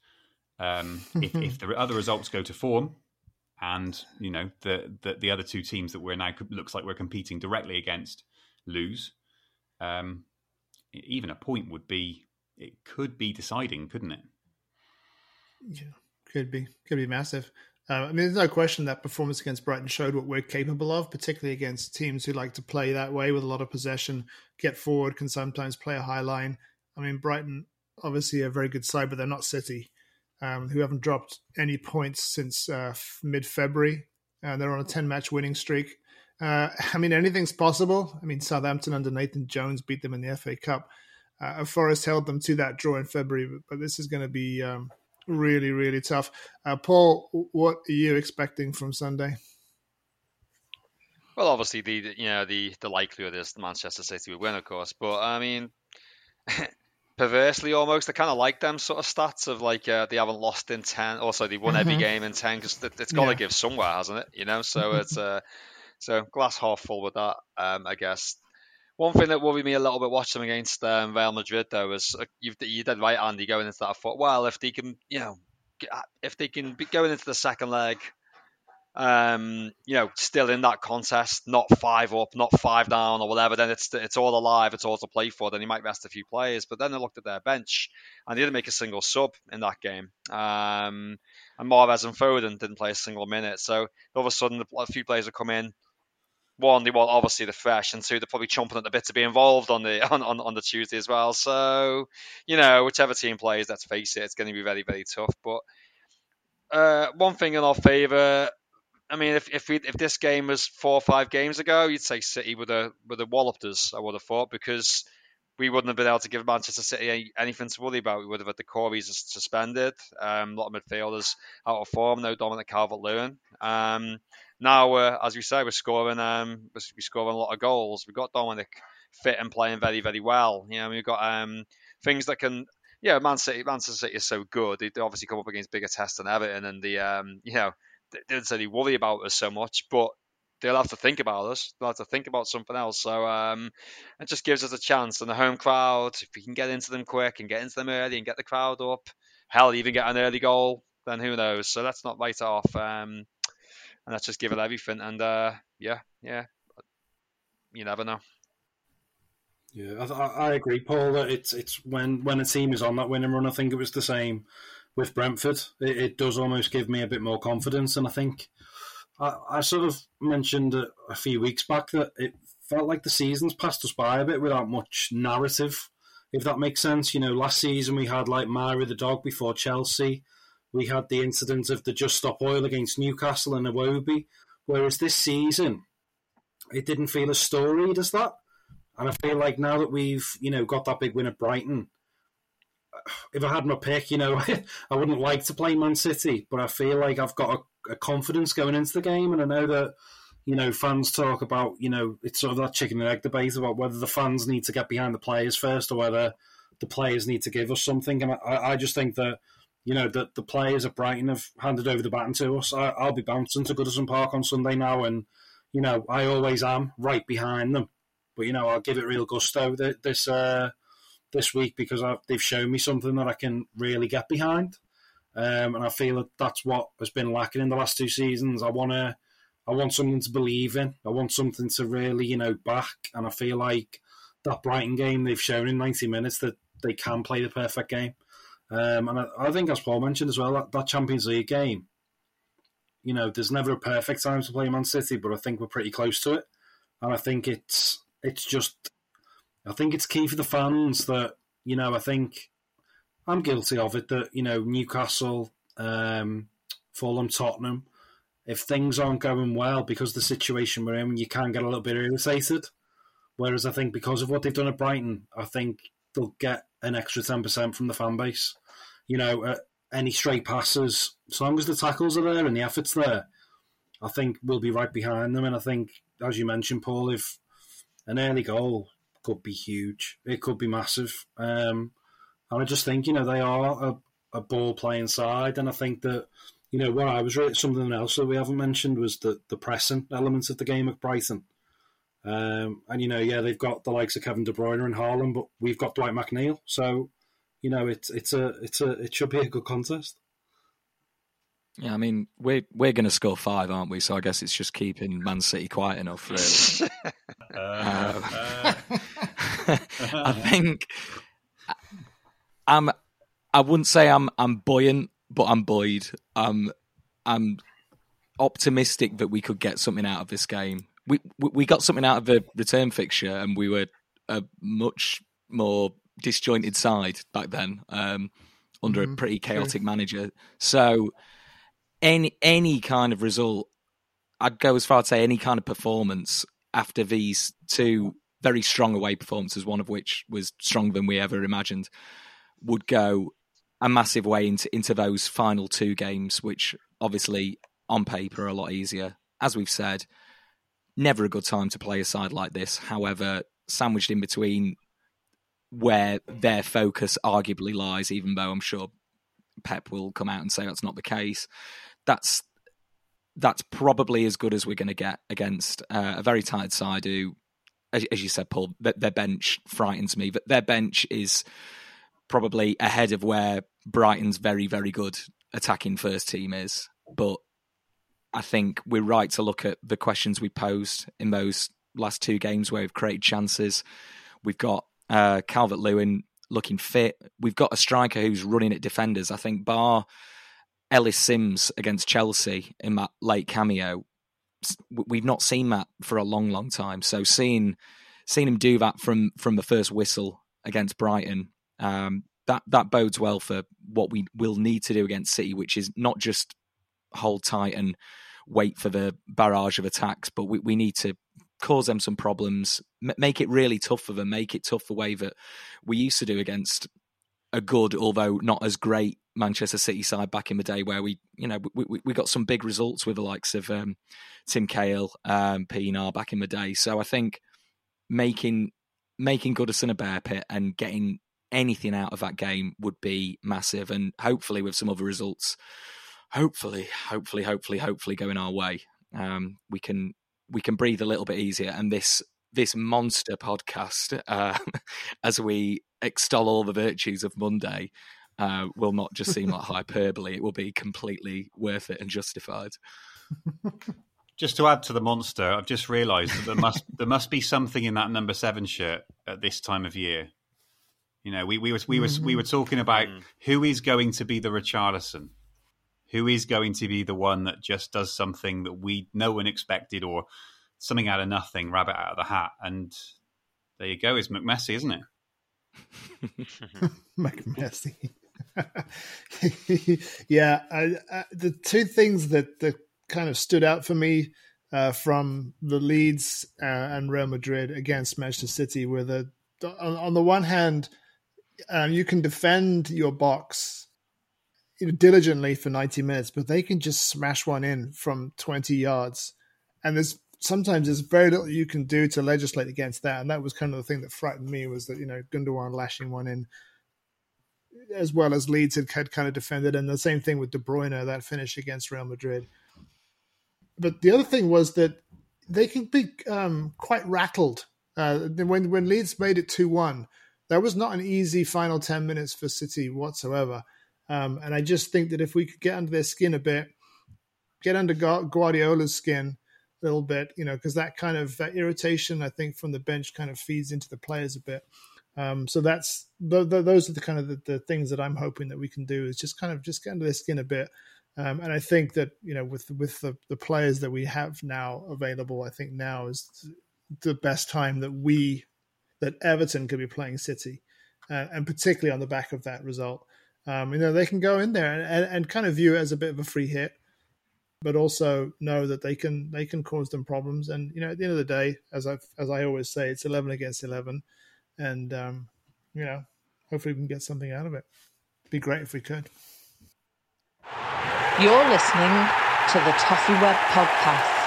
Um, if, if the other results go to form, and you know the, the, the other two teams that we're now looks like we're competing directly against lose, um, even a point would be it could be deciding, couldn't it? Yeah, could be could be massive. Uh, I mean, there's no question that performance against Brighton showed what we're capable of, particularly against teams who like to play that way with a lot of possession, get forward, can sometimes play a high line. I mean, Brighton obviously a very good side, but they're not City, um, who haven't dropped any points since uh, mid February. Uh, they're on a 10 match winning streak. Uh, I mean, anything's possible. I mean, Southampton under Nathan Jones beat them in the FA Cup. Uh, Forest held them to that draw in February, but, but this is going to be um, really, really tough. Uh, Paul, what are you expecting from Sunday? Well, obviously the you know the the likelihood is Manchester City will win, of course. But I mean, perversely almost, I kind of like them sort of stats of like uh, they haven't lost in ten. Also, they won mm-hmm. every game in ten because it's got to yeah. give somewhere, hasn't it? You know, so it's uh, so glass half full with that. Um, I guess. One thing that worried me a little bit watching them against um, Real Madrid though was uh, you you did right, Andy, going into that. I thought, well, if they can, you know, if they can be going into the second leg um, you know, still in that contest, not five up, not five down or whatever, then it's it's all alive, it's all to play for. Then he might rest a few players, but then they looked at their bench and they didn't make a single sub in that game. Um, and Mahrez and Foden didn't play a single minute. So all of a sudden, a few players have come in. One, they want obviously the fresh, and two, they're probably chomping at the bit to be involved on the on, on, on the Tuesday as well. So, you know, whichever team plays, let's face it, it's going to be very very tough. But uh, one thing in our favour, I mean, if if, we, if this game was four or five games ago, you'd say City would have would have walloped us. I would have thought because we wouldn't have been able to give Manchester City any, anything to worry about. We would have had the Corys suspended, um, a lot of midfielders out of form. No Dominic Calvert-Lewin. Um, now, uh, as we say, we're scoring um, we're scoring a lot of goals. We've got Dominic fit and playing very very well. You know, we've got um, things that can yeah, Man City, Manchester City is so good. They obviously come up against bigger tests than Everton, and the um, you know didn't necessarily worry about us so much, but they'll have to think about us. They'll have to think about something else. So um, it just gives us a chance. And the home crowd, if we can get into them quick and get into them early and get the crowd up, hell, even get an early goal, then who knows? So let's not write it off. Um, and let's just give it everything. And uh, yeah, yeah, you never know. Yeah, I, I, agree, Paul. That it's it's when when a team is on that winning run. I think it was the same with Brentford, it, it, does almost give me a bit more confidence. And I think I, I sort of mentioned a, a, few weeks back that it felt like the seasons passed us by a bit without much narrative, if that makes sense. You know, last season we had like Mari the dog before Chelsea. We had the incident of the Just Stop Oil against Newcastle and Iwobi. Whereas this season, it didn't feel as storied as that. And I feel like now that we've, you know, got that big win at Brighton, if I had my pick, you know, I wouldn't like to play Man City, but I feel like I've got a, a, confidence going into the game, and I know that you know fans talk about you know it's sort of that chicken and egg debate about whether the fans need to get behind the players first or whether the players need to give us something, and I, I just think that. You know that the players at Brighton have handed over the baton to us. I, will be bouncing to Goodison Park on Sunday now, and you know I always am right behind them. But you know I'll give it real gusto this uh, this week because I've, they've shown me something that I can really get behind. Um, and I feel that that's what has been lacking in the last two seasons. I want to, I want something to believe in. I want something to really, you know, back. And I feel like that Brighton game they've shown in 90 minutes that they can play the perfect game. Um, and I, I, think, as Paul mentioned as well, that, that Champions League game, you know, there's never a perfect time to play Man City, but I think we're pretty close to it. And I think it's it's just I think it's key for the fans that you know. I think I'm guilty of it that you know Newcastle, um, Fulham, Tottenham. If things aren't going well because the situation we're in, you can get a little bit irritated. Whereas I think because of what they've done at Brighton, I think they'll get an extra ten percent from the fan base. You know, uh, any straight passes, as long as the tackles are there and the effort's there, I think we'll be right behind them. And I think, as you mentioned, Paul, if an early goal could be huge. It could be massive. Um, and I just think, you know, they are a, a ball playing side. And I think that, you know, what I was really, something else that we haven't mentioned was the, the pressing elements of the game at Brighton. Um, and, you know, yeah, they've got the likes of Kevin De Bruyne and Haaland, but we've got Dwight McNeil. So, you know, it's, it's a, it's a, it should be a good contest. Yeah, I mean, we're we're going to score five, aren't we? So I guess it's just keeping Man City quiet enough, really. um, uh, I think I'm. I wouldn't say I'm. I'm buoyant, but I'm buoyed. I'm. I'm optimistic that we could get something out of this game. We we got something out of the return fixture, and we were a much more disjointed side back then, um, under mm-hmm. a pretty chaotic manager. So any any kind of result, I'd go as far to say any kind of performance after these two very strong away performances, one of which was stronger than we ever imagined, would go a massive way into into those final two games, which obviously on paper are a lot easier. As we've said, never a good time to play a side like this. However, sandwiched in between where their focus arguably lies, even though I'm sure Pep will come out and say that's not the case. That's that's probably as good as we're going to get against uh, a very tight side who, as, as you said, Paul, their bench frightens me. But their bench is probably ahead of where Brighton's very, very good attacking first team is. But I think we're right to look at the questions we posed in those last two games where we've created chances. We've got uh, Calvert Lewin looking fit. We've got a striker who's running at defenders. I think Bar Ellis Simms against Chelsea in that late cameo, we've not seen that for a long, long time. So seeing seeing him do that from from the first whistle against Brighton, um, that that bodes well for what we will need to do against City, which is not just hold tight and wait for the barrage of attacks, but we, we need to cause them some problems, make it really tough for them, make it tough the way that we used to do against a good, although not as great Manchester City side back in the day, where we, you know, we, we, we got some big results with the likes of um, Tim Cahill, um, Pienaar back in the day. So I think making making Goodison a bear pit and getting anything out of that game would be massive, and hopefully with some other results, hopefully, hopefully, hopefully, hopefully going our way, um, we can we can breathe a little bit easier. And this this monster podcast, uh, as we extol all the virtues of Monday, uh, will not just seem like hyperbole. It will be completely worth it and justified. Just to add to the monster, I've just realised that there must there must be something in that number seven shirt at this time of year. You know, we we was we was we were talking about mm. who is going to be the Richarlison, who is going to be the one that just does something that we no one expected or something out of nothing, rabbit out of the hat, and there you go. Is McMessy, isn't it? McMessy. yeah, I, I, the two things that that kind of stood out for me uh, from the Leeds uh, and Real Madrid against Manchester City were the on, on the one hand, um, you can defend your box diligently for 90 minutes, but they can just smash one in from 20 yards. And there's sometimes there's very little you can do to legislate against that. And that was kind of the thing that frightened me was that, you know, Gundogan lashing one in as well as Leeds had, had kind of defended. And the same thing with De Bruyne, that finish against Real Madrid. But the other thing was that they can be um, quite rattled. Uh, when when Leeds made it two one, that was not an easy final ten minutes for City whatsoever. Um, and I just think that if we could get under their skin a bit, get under Guardiola's skin a little bit, you know, because that kind of that irritation I think from the bench kind of feeds into the players a bit. Um, so that's those are the kind of the, the, things that I'm hoping that we can do is just kind of just get under their skin a bit. Um, and I think that you know with with the, the players that we have now available, I think now is the best time that we that Everton could be playing City, uh, and particularly on the back of that result. Um, you know they can go in there and, and, and, kind of view it as a bit of a free hit, but also know that they can they can cause them problems. And you know at the end of the day, as I as I always say, it's eleven against eleven and um, you know, hopefully we can get something out of it. Be great if we could. You're listening to the Toffee Web podcast.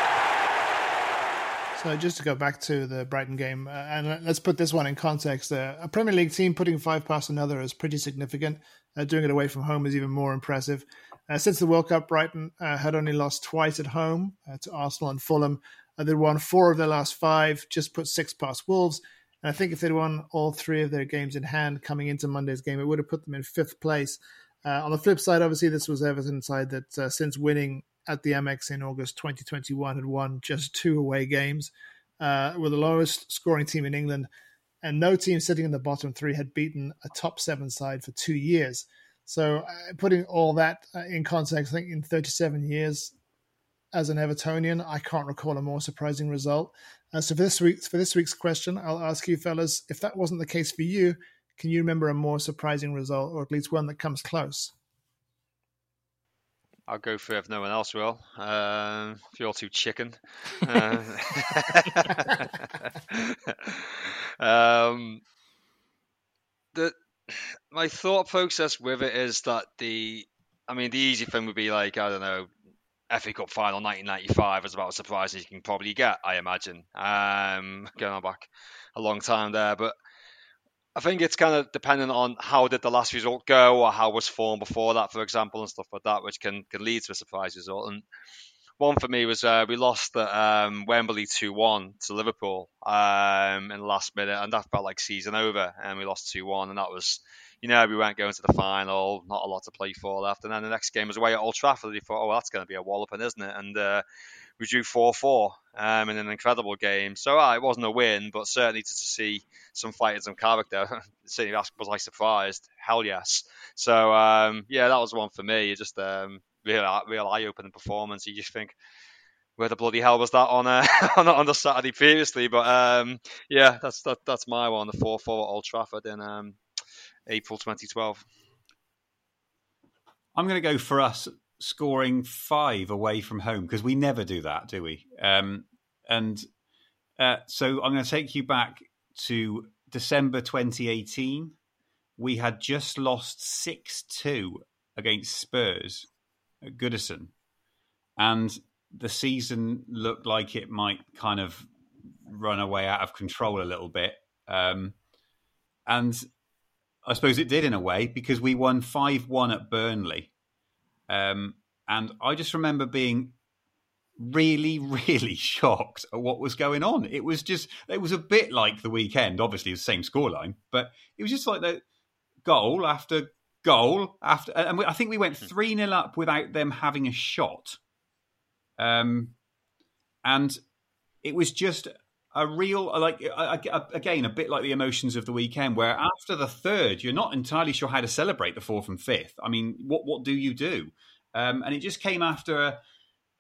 So just to go back to the Brighton game, uh, and let's put this one in context. Uh, a Premier League team putting five past another is pretty significant. Uh, doing it away from home is even more impressive. Uh, since the World Cup, Brighton uh, had only lost twice at home uh, to Arsenal and Fulham. they won four of their last five, just put six past Wolves, and I think if they'd won all three of their games in hand coming into Monday's game, it would have put them in fifth place. Uh, on the flip side, obviously, this was Everton's side that uh, since winning at the Amex in August 2021 had won just two away games. Uh, were the lowest scoring team in England, and no team sitting in the bottom three had beaten a top seven side for two years. So, uh, putting all that uh, in context, I think in 37 years as an Evertonian, I can't recall a more surprising result. Uh, so for this week's for this week's question, I'll ask you fellas, if that wasn't the case for you, can you remember a more surprising result, or at least one that comes close? I'll go for if no one else will. Um, if you're too chicken. Uh, um, the my thought process with it is that the, I mean, the easy thing would be like I don't know, FA Cup final 1995 is about as surprising as you can probably get, I imagine. Um, going back a long time there, but I think it's kind of dependent on how did the last result go, or how was form before that, for example, and stuff like that, which can, can lead to a surprise result. And one for me was uh, we lost at um, Wembley 2 1 to Liverpool um, in the last minute, and that felt like season over, and we lost 2 1, and that was, you know, we weren't going to the final, not a lot to play for left. And then the next game was away at Old Trafford, and you thought, oh, well, that's going to be a walloping, isn't it? And uh, we drew 4 4 um, in an incredible game. So uh, it wasn't a win, but certainly to, to see some fight and some character, certainly was I surprised? Hell yes. So um, yeah, that was one for me. Just um, real, real eye opening performance. You just think, where the bloody hell was that on uh, on, the Saturday previously? But um, yeah, that's that, that's my one, the four four at Old Trafford in um, April 2012. I'm going to go for us scoring five away from home because we never do that, do we? Um, and uh, so I'm going to take you back to December 2018. We had just lost 6 2 against Spurs at Goodison. And the season looked like it might kind of run away out of control a little bit. Um, and I suppose it did in a way because we won 5 1 at Burnley. Um, and I just remember being really, really shocked at what was going on. It was just, it was a bit like the weekend, obviously, the same scoreline, but it was just like the goal after goal after, and I think we went hmm. 3 0 up without them having a shot. Um, and it was just a real like again a bit like the emotions of the weekend where after the third you're not entirely sure how to celebrate the fourth and fifth i mean what what do you do um, and it just came after a,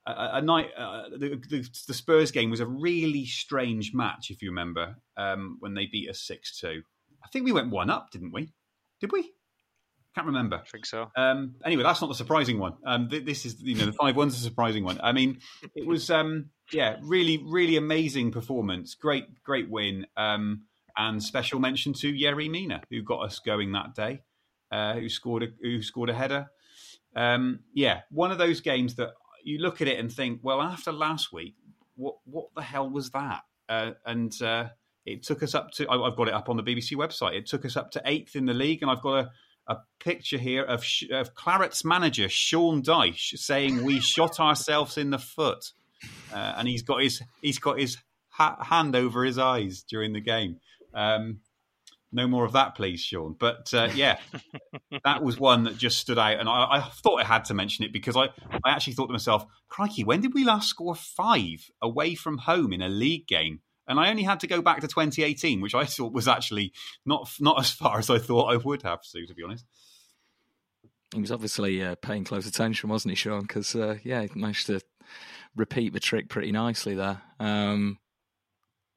a, a night. Uh, the, the, the, Spurs game was a really strange match, if you remember, um, when they beat us six two. I think we went one up, didn't we? Did we? Can't remember. I think so. Um, anyway, that's not the surprising one. Um, th- this is, you know, the five one's a surprising one. I mean, it was, um, yeah, really, really amazing performance. Great, great win. Um, and special mention to Yerry Mina, who got us going that day, uh, who scored a who scored a header. Um, yeah, one of those games that you look at it and think, well, after last week, what what the hell was that? Uh, and uh, it took us up to. I've got it up on the BBC website. It took us up to eighth in the league, and I've got a, a picture here of, of Claret's manager Sean Dyche saying we shot ourselves in the foot, uh, and he's got his he's got his ha- hand over his eyes during the game. Um, no more of that, please, Sean. But uh, yeah, that was one that just stood out, and I, I, thought I had to mention it because I, I actually thought to myself, "Crikey, when did we last score five away from home in a league game?" And I only had to go back to 2018, which I thought was actually not not as far as I thought I would have to, to be honest. He was obviously uh, paying close attention, wasn't he, Sean? Because uh, yeah, he managed to repeat the trick pretty nicely there. Um,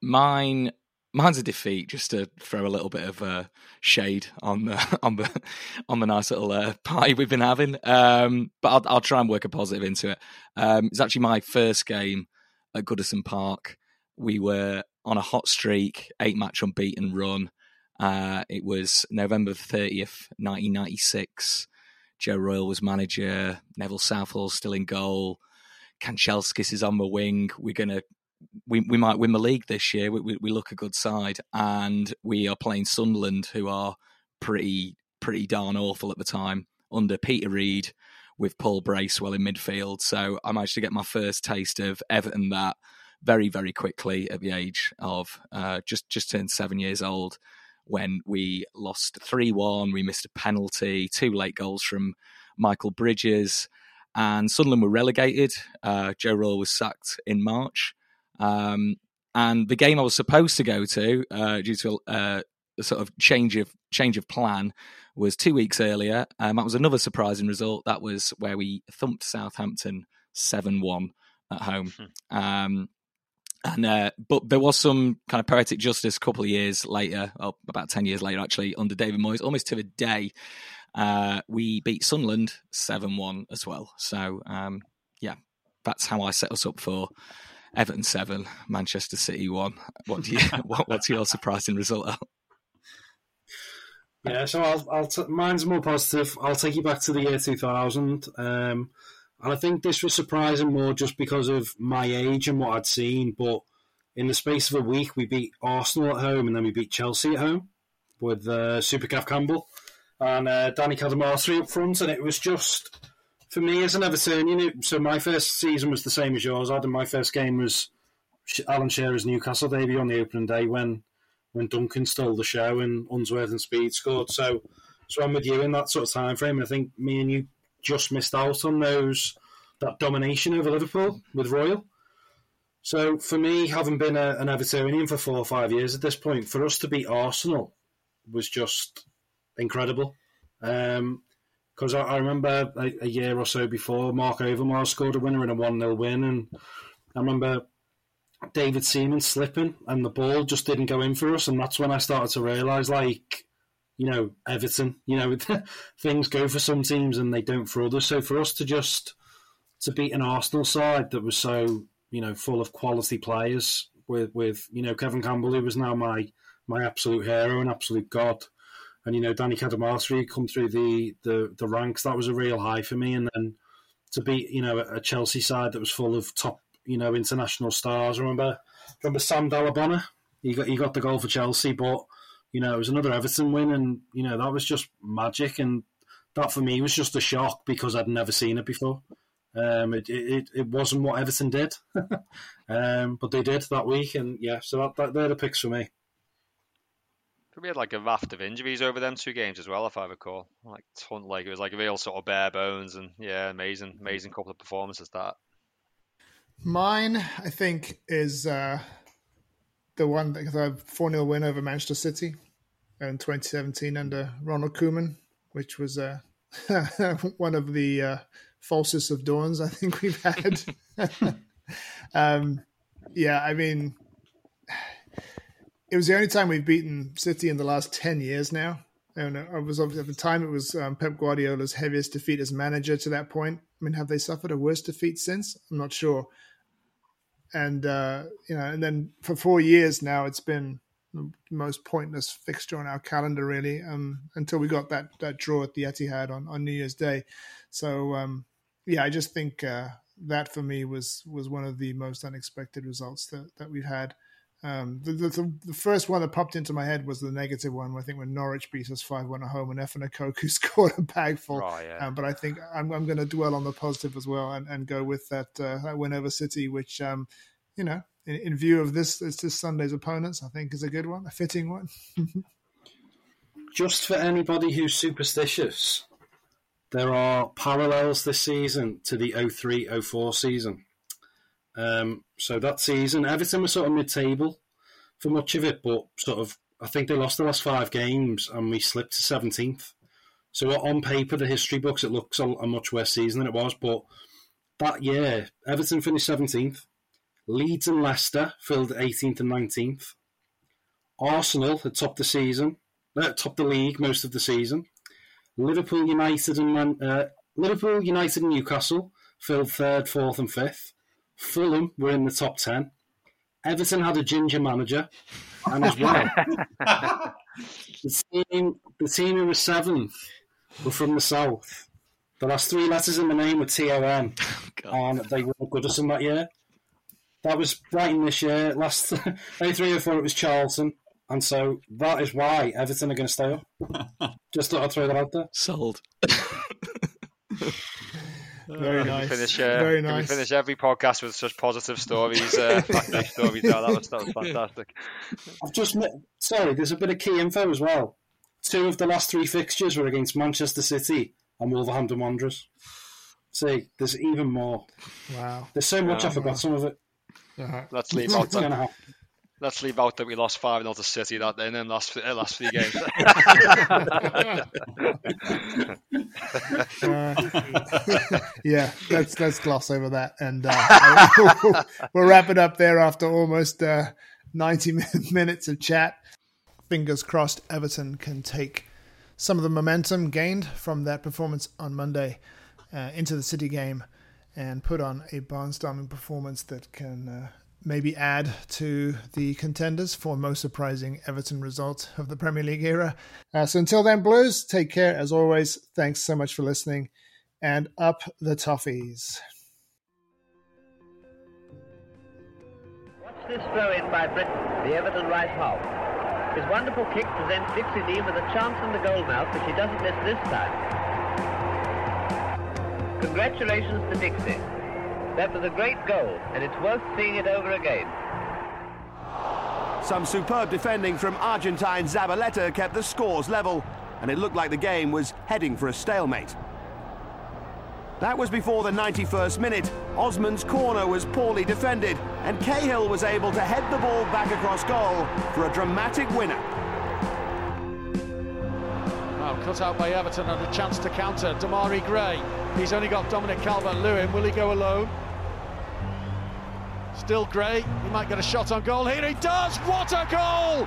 mine mine's a defeat, just to throw a little bit of uh, shade on the on the on the nice little uh, pie we've been having. Um, but I'll, I'll, try and work a positive into it. Um, it's actually my first game at Goodison Park. We were on a hot streak, eight match unbeaten run. Uh, it was November thirtieth, nineteen ninety six. Joe Royle was manager. Neville Southall still in goal. Kanchelskis is on the wing. We're to we we might win the league this year. We, we, we look a good side, and we are playing Sunderland, who are pretty pretty darn awful at the time under Peter Reid with Paul Bracewell in midfield. So I managed to get my first taste of Everton that very very quickly at the age of uh, just just turned seven years old when we lost three one. We missed a penalty, two late goals from Michael Bridges. And Sunderland were relegated. Uh, Joe Royle was sacked in March. Um, and the game I was supposed to go to, uh, due to uh, a sort of change of change of plan, was two weeks earlier. Um, that was another surprising result. That was where we thumped Southampton seven one at home. Hmm. Um, and uh, but there was some kind of poetic justice a couple of years later, well, about ten years later actually, under David Moyes, almost to the day. Uh, we beat Sunderland seven one as well. So um, yeah, that's how I set us up for Everton seven, Manchester City one. What do you? what, what's your surprising result? Yeah, so I'll, I'll t- mine's more positive. I'll take you back to the year 2000. Um, And I think this was surprising more just because of my age and what I'd seen. But in the space of a week, we beat Arsenal at home and then we beat Chelsea at home with uh, Super Kev Campbell and uh, Danny Cadamarteri up front. And it was just, for me as an Evertonian, so my first season was the same as yours, Adam. My first game was Alan Shearer's Newcastle debut on the opening day when when Duncan stole the show and Unsworth and Speed scored. So, so I'm with you in that sort of time frame. I think me and you just missed out on those that domination over Liverpool with Royle. So for me, having been a, an Evertonian for four or five years at this point, for us to beat Arsenal was just incredible. Because um, I, I, remember a, a, year or so before, Marc Overmars scored a winner in a 1 0 win. And I remember David Seaman slipping and the ball just didn't go in for us. And that's when I started to realise, like, you know, Everton, you know, things go for some teams and they don't for others. So for us to just to beat an Arsenal side that was so, you know, full of quality players with, with you know, Kevin Campbell, who was now my my absolute hero and absolute god. And, you know, Danny Cadamarteri come through the, the, the ranks, that was a real high for me. And then to beat, you know, a Chelsea side that was full of top you know, international stars. Remember, remember Sam Dalla Bona? He got he got the goal for Chelsea, but you know it was another Everton win, and you know that was just magic. And that for me was just a shock because I'd never seen it before. Um, it, it it wasn't what Everton did, um, but they did that week, and yeah, so that, that they're the picks for me. We had like a raft of injuries over them two games as well, if I recall. Like ton, like it was like a real sort of bare bones, and yeah, amazing, amazing couple of performances that. Mine, I think, is uh, the one that I 4 0 win over Manchester City in 2017 under Ronald Koeman, which was uh, one of the uh, falsest of dawns I think we've had. um, yeah, I mean, it was the only time we've beaten City in the last 10 years now. And I was obviously at the time it was um, Pep Guardiola's heaviest defeat as manager to that point. I mean, have they suffered a worse defeat since? I'm not sure and uh, you know, and then for four years now, it's been the most pointless fixture on our calendar, really, um, until we got that that draw at the Etihad on, on New Year's Day. So um, yeah, I just think uh, that for me was was one of the most unexpected results that that we've had. Um, the, the, the, first one that popped into my head was the negative one. I think when Norwich beat us five one at home and Efan Ekoku scored a bag full. Oh, yeah. um, but I think I'm, I'm going to dwell on the positive as well and, and go with that, uh, that win over City, which um, you know, in, in, view of this this Sunday's opponents, I think is a good one, a fitting one. Just for anybody who's superstitious, there are parallels this season to the 03-04 season. Um, so that season, Everton was sort of mid-table for much of it, but sort of I think they lost the last five games and we slipped to seventeenth. So on paper, the history books, it looks a, a, much worse season than it was. But that year, Everton finished seventeenth. Leeds and Leicester filled eighteenth and nineteenth. Arsenal had topped the season, uh, topped the league most of the season. Liverpool United and uh, Liverpool United and Newcastle filled third, fourth, and fifth. Fulham were in the top 10. Everton had a ginger manager, and as well, the, team, the team who was seventh were from the south. The last three letters in the name were T O N, oh, and they were Goodison that year. That was Brighton this year. Last three or four, it was Charlton. And so that is why Everton are going to stay up. Just thought I'd throw that out there. Sold. Very nice. Finish, uh, Very nice. we finish every podcast with such positive stories? Uh, stories. that was that was fantastic. I've just met, sorry. There's a bit of key info as well. Two of the last three fixtures were against Manchester City and Wolverhampton Wanderers. See, there's even more. Wow. There's so much I forgot some of it. Uh-huh. Let's leave out that. Let's leave out that we lost five 0 to City that day in the last uh, last three games. uh, yeah, let's let's gloss over that, and uh, we'll, we'll, wrap it up there after almost uh, ninety minutes of chat. Fingers crossed, Everton can take some of the momentum gained from that performance on Monday uh, into the City game and put on a barnstorming performance that can uh, maybe add to the contenders for most surprising Everton result of the Premier League era. Uh, so until then, Blues, take care. As always, thanks so much for listening. and up the Toffees. Watch this throw in by Britton, the Everton right half. His wonderful kick presents Dixie Dean with a chance in the goal mouth, which he doesn't miss this time. Congratulations to Dixie. That was a great goal, and it's worth seeing it over again. Some superb defending from Argentine Zabaleta kept the scores level, and it looked like the game was heading for a stalemate. That was before the 91st minute. Osman's corner was poorly defended, and Cahill was able to head the ball back across goal for a dramatic winner. Cut out by Everton and a chance to counter. Demarai Gray. He's only got Dominic Calvert-Lewin. Will he go alone? Still Gray. He might get a shot on goal. Here he does. What a goal!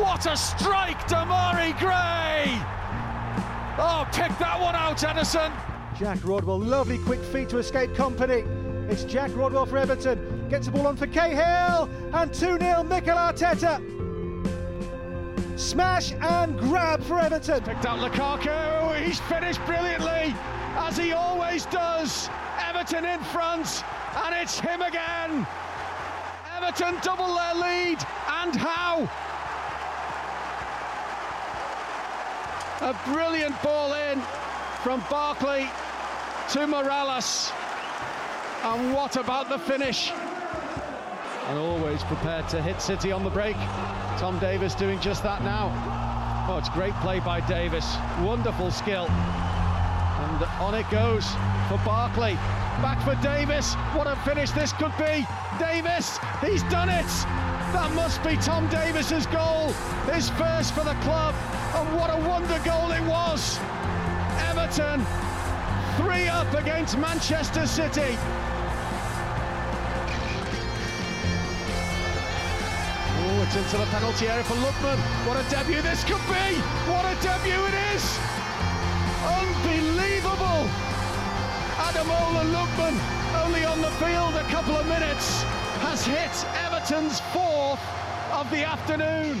What a strike, Demarai Gray! Oh, pick that one out, Ederson. Jack Rodwell, lovely quick feet to escape company. It's Jack Rodwell for Everton. Gets the ball on for Cahill. And 2 0 Mikel Arteta. Smash and grab for Everton. Picked out Lukaku. He's finished brilliantly, as he always does. Everton in front, and it's him again. Everton double their lead, and how? A brilliant ball in from Barkley to Mirallas. And what about the finish? And always prepared to hit City on the break. Tom Davies doing just that now. Oh, it's great play by Davies. Wonderful skill. And on it goes for Barkley. Back for Davies. What a finish this could be. Davies, he's done it. That must be Tom Davies's goal. His first for the club. And what a wonder goal it was. Everton, three up against Manchester City. It's into the penalty area for Lookman. What a debut this could be! What a debut it is! Unbelievable! Ademola Lookman, only on the field a couple of minutes, has hit Everton's fourth of the afternoon.